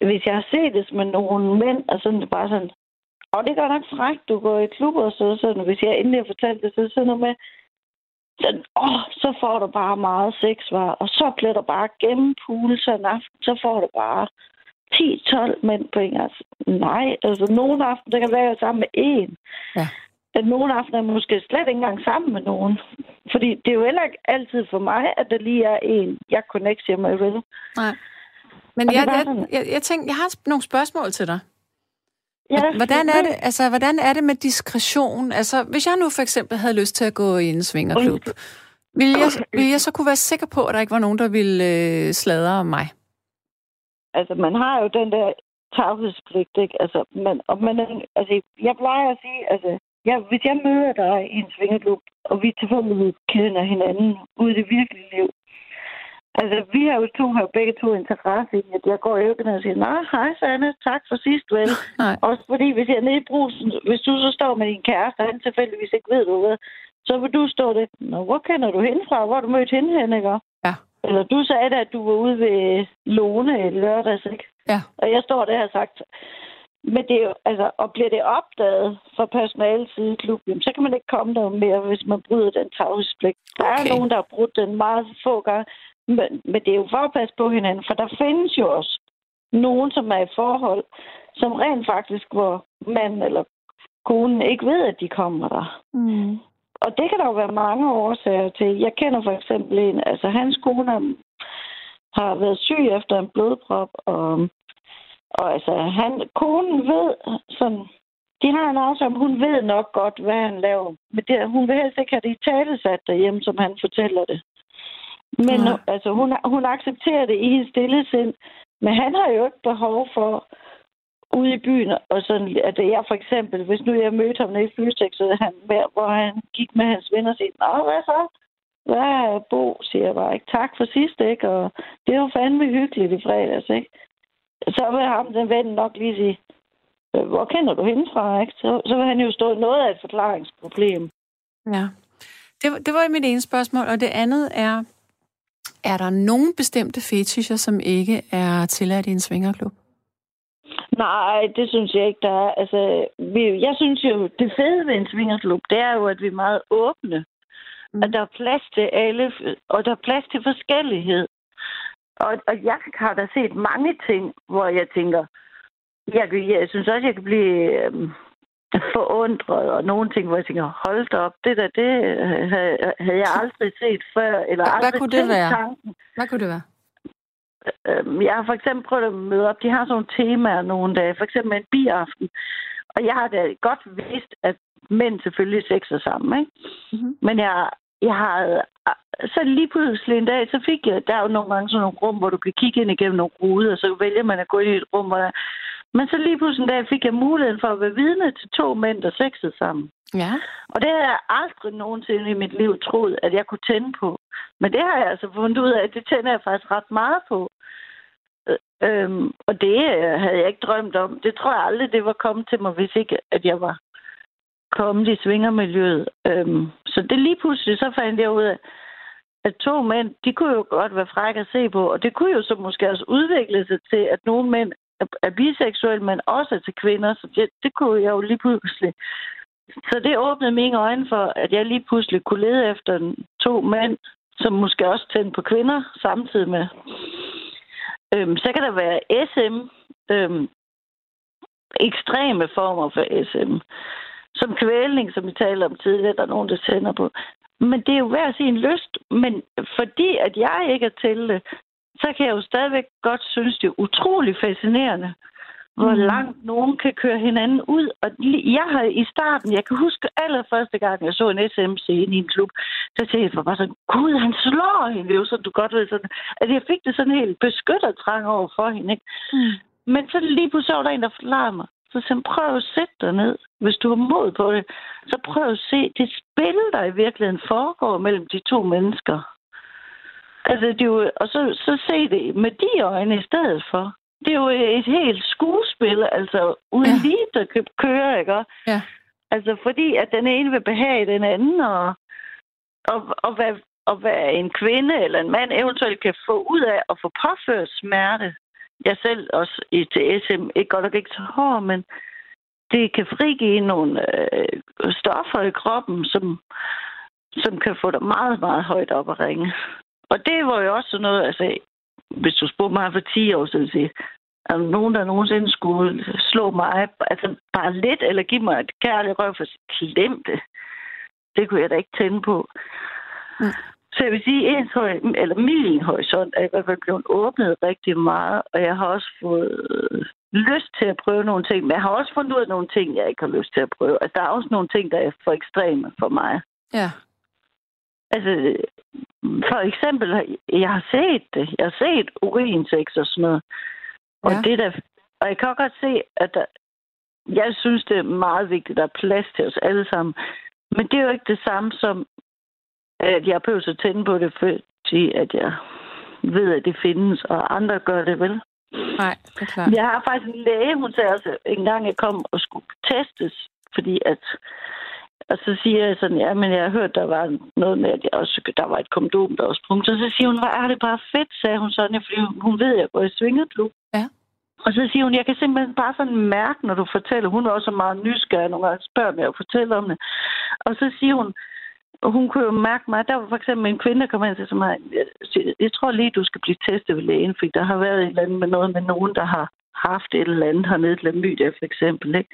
Hvis jeg har set det med nogle mænd, og sådan, det bare sådan... Og det gør nok frækt, du går i klub og så sådan. Hvis jeg endelig har fortalt det, så er sådan noget med... Sådan, åh, så får du bare meget sexvar, og så bliver du bare gennempulet sådan en aften, så får du bare 10-12 mænd på en altså, Nej, altså nogle aften, der kan være sammen med en. Ja. Nogle aftener er måske slet ikke engang sammen med nogen. Fordi det er jo heller ikke altid for mig, at der lige er en, jeg connecter med, vel? Nej. Men jeg, jeg, jeg, jeg tænker, jeg har nogle spørgsmål til dig. Ja, hvordan er det, altså, hvordan er det med diskretion? Altså, hvis jeg nu for eksempel havde lyst til at gå i en svingerklub, ville jeg, *coughs* ville jeg så kunne være sikker på, at der ikke var nogen, der ville øh, sladre om mig? Altså, man har jo den der tavshedspligt, ikke? Altså, man, og man, altså, jeg plejer at sige, altså, ja, hvis jeg møder dig i en svingerklub, og vi tilfældigvis kender hinanden ude i det virkelige liv, Altså, vi har jo to har begge to interesse i, at jeg går i økken og siger, nej, hej Sanne, tak for sidst, vel? *laughs* Nej. Også fordi, hvis jeg er nede i brusen, hvis du så står med din kæreste, og han tilfældigvis ikke ved, ved, så vil du stå det, Nå, hvor kender du hende fra? Hvor har du mødt hende hen, ikke? Ja. Eller du sagde da, at du var ude ved Lone i lørdags, ikke? Ja. Og jeg står der og har sagt, men det er jo, altså, og bliver det opdaget fra personalets side i klubben, så kan man ikke komme der mere, hvis man bryder den tavshedspligt. Der okay. er nogen, der har brudt den meget få gange, men, men det er jo for at passe på hinanden, for der findes jo også nogen, som er i forhold, som rent faktisk, hvor mand eller konen ikke ved, at de kommer der. Mm. Og det kan der jo være mange årsager til. Jeg kender for eksempel en, altså hans kone har været syg efter en blodprop, og, og altså han, konen ved sådan, de har en aftale, hun ved nok godt, hvad han laver. Men det, hun vil helst ikke have det i talesat derhjemme, som han fortæller det. Men ja. altså, hun, hun accepterer det i hendes stille sind. Men han har jo ikke behov for ude i byen, og sådan, at jeg for eksempel, hvis nu jeg mødte ham nede i Flystex, så han, hvor han gik med hans venner og sagde, Nå, hvad så? hvad er Bo, siger jeg bare, ikke? Tak for sidst, ikke? Og det var fandme hyggeligt i fredags, ikke? Så vil ham, den ven nok lige sige, øh, hvor kender du hende fra, ikke? Så, så vil han jo stå noget af et forklaringsproblem. Ja. Det, det var mit ene spørgsmål, og det andet er, er der nogen bestemte fetischer, som ikke er tilladt i en svingerklub? Nej, det synes jeg ikke, der er. Altså, vi, jeg synes jo, det fede ved en svingerklub, det er jo, at vi er meget åbne. Mm. At der er plads til alle, og der er plads til forskellighed. Og, og jeg har da set mange ting, hvor jeg tænker, jeg, jeg synes også, jeg kan blive øhm, forundret, og nogle ting, hvor jeg tænker, hold da op, det der, det havde jeg aldrig set før, eller aldrig hvad kunne det være? tanken. Hvad kunne det være? Øhm, jeg har for eksempel prøvet at møde op. De har sådan nogle temaer nogle dage. For eksempel en biaften. Og jeg har da godt vidst, at mænd selvfølgelig sexer sammen. Ikke? Mm-hmm. Men jeg, jeg har... Så lige pludselig en dag, så fik jeg... Der er jo nogle gange sådan nogle rum, hvor du kan kigge ind igennem nogle ruder, og så vælger man at gå ind i et rum, hvor der... Men så lige pludselig en dag fik jeg muligheden for at være vidne til to mænd, der sexede sammen. Ja. Og det har jeg aldrig nogensinde i mit liv troet, at jeg kunne tænde på. Men det har jeg altså fundet ud af, at det tænder jeg faktisk ret meget på. Øh, øhm, og det øh, havde jeg ikke drømt om. Det tror jeg aldrig, det var kommet til mig, hvis ikke at jeg var kommet i svingermiljøet. Øhm, så det lige pludselig, så fandt jeg ud af, at to mænd, de kunne jo godt være frække at se på, og det kunne jo så måske også udvikle sig til, at nogle mænd er biseksuel, men også til kvinder, så det, det kunne jeg jo lige pludselig. Så det åbnede mine øjne for, at jeg lige pludselig kunne lede efter to mænd, som måske også tændte på kvinder samtidig med. Øhm, så kan der være SM, øhm, ekstreme former for SM. Som kvælning, som vi talte om tidligere, der er nogen, der tænder på. Men det er jo hver sin lyst. Men fordi at jeg ikke er til det, så kan jeg jo stadigvæk godt synes, det er utrolig fascinerende, hvor mm. langt nogen kan køre hinanden ud. Og jeg har i starten, jeg kan huske allerførste gang, jeg så en SM-scene i en klub, så tænkte jeg bare sådan, gud, han slår hende jo, så du godt ved sådan, at jeg fik det sådan helt beskyttertrang over for hende. Ikke? Mm. Men så lige pludselig var der en, der forklarede mig, så sagde prøv at sætte dig ned, hvis du har mod på det. Så prøv at se det spil, der i virkeligheden foregår mellem de to mennesker. Altså, det er jo, og så, så se det med de øjne i stedet for. Det er jo et helt skuespil, altså uden ja. lige, der kan køre, ikke? Ja. Altså, fordi at den ene vil behage den anden, og, og, og, hvad, og hvad en kvinde eller en mand eventuelt kan få ud af at få påført smerte. Jeg selv også i TSM, ikke godt nok ikke så hård, men det kan frigive nogle øh, stoffer i kroppen, som, som kan få dig meget, meget højt op at ringe. Og det var jo også sådan noget, altså, hvis du spurgte mig for 10 år siden, sige, er der nogen, der nogensinde skulle slå mig, altså bare lidt, eller give mig et kærligt røv for klem det. Det kunne jeg da ikke tænde på. Mm. Så jeg vil sige, ens høj, eller min horisont er i hvert fald blevet åbnet rigtig meget, og jeg har også fået lyst til at prøve nogle ting, men jeg har også fundet ud af nogle ting, jeg ikke har lyst til at prøve. Altså, der er også nogle ting, der er for ekstreme for mig. Ja. Altså, for eksempel, jeg har set det. Jeg har set urinsex og sådan noget. Og, ja. det der, og jeg kan godt se, at der, jeg synes, det er meget vigtigt, at der er plads til os alle sammen. Men det er jo ikke det samme som, at jeg behøver at tænde på det, fordi at jeg ved, at det findes, og andre gør det vel. Nej, det er klart. Jeg har faktisk en læge, hun sagde også, en gang jeg kom og skulle testes, fordi at og så siger jeg sådan, ja, men jeg har hørt, der var noget med, at jeg også, der var et kondom, der var sprunget. Så, så siger hun, hvor er det bare fedt, sagde hun sådan, fordi hun ved, at jeg går i svingerklub. Ja. Og så siger hun, jeg kan simpelthen bare sådan mærke, når du fortæller. Hun er også meget nysgerrig, nogle gange spørger mig at fortælle om det. Og så siger hun, hun kunne jo mærke mig, der var for eksempel en kvinde, der kom ind til mig, jeg, jeg tror lige, du skal blive testet ved lægen, fordi der har været et eller andet med noget med nogen, der har haft et eller andet hernede, klamydia for eksempel. Ikke?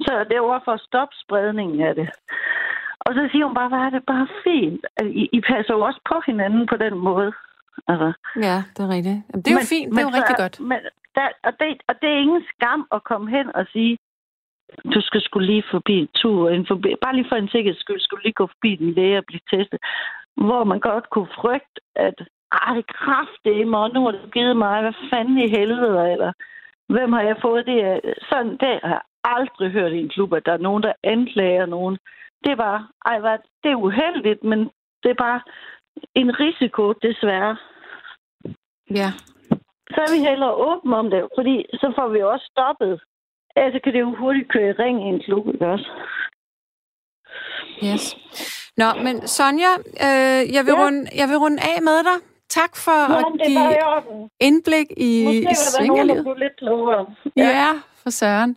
Så det var for at stoppe spredningen af det. Og så siger hun bare, hvad er det bare fint. I, I passer jo også på hinanden på den måde. Altså. Ja, det er rigtigt. Jamen, det er men, jo fint, det er jo rigtig godt. Men der, og, det, og det er ingen skam at komme hen og sige, du skal skulle lige forbi en tur. En forbi, bare lige for en sikkerheds skyld, skulle lige gå forbi din læge og blive testet. Hvor man godt kunne frygte, at ej, det er kraft, og nu har du givet mig, hvad fanden i helvede, eller Hvem har jeg fået det? Sådan, det har jeg aldrig hørt i en klub, at der er nogen, der anklager nogen. Det er bare, ej, hvad, det er uheldigt, men det er bare, en risiko, desværre. Ja. Så er vi heller åbne om det, fordi så får vi også stoppet. Altså kan det jo hurtigt køre i ring i en klub, ikke også? Yes. Nå, men Sonja, øh, jeg, vil Ja. runde, jeg vil runde af med dig. Tak for Ja, at give indblik i, Måske i svingerlivet. bliver lidt klogere. Ja. ja, for søren.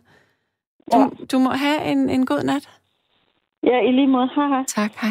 Du, Ja. du må have en, en god nat. Ja, i lige måde. Hej, hej. Tak, hej.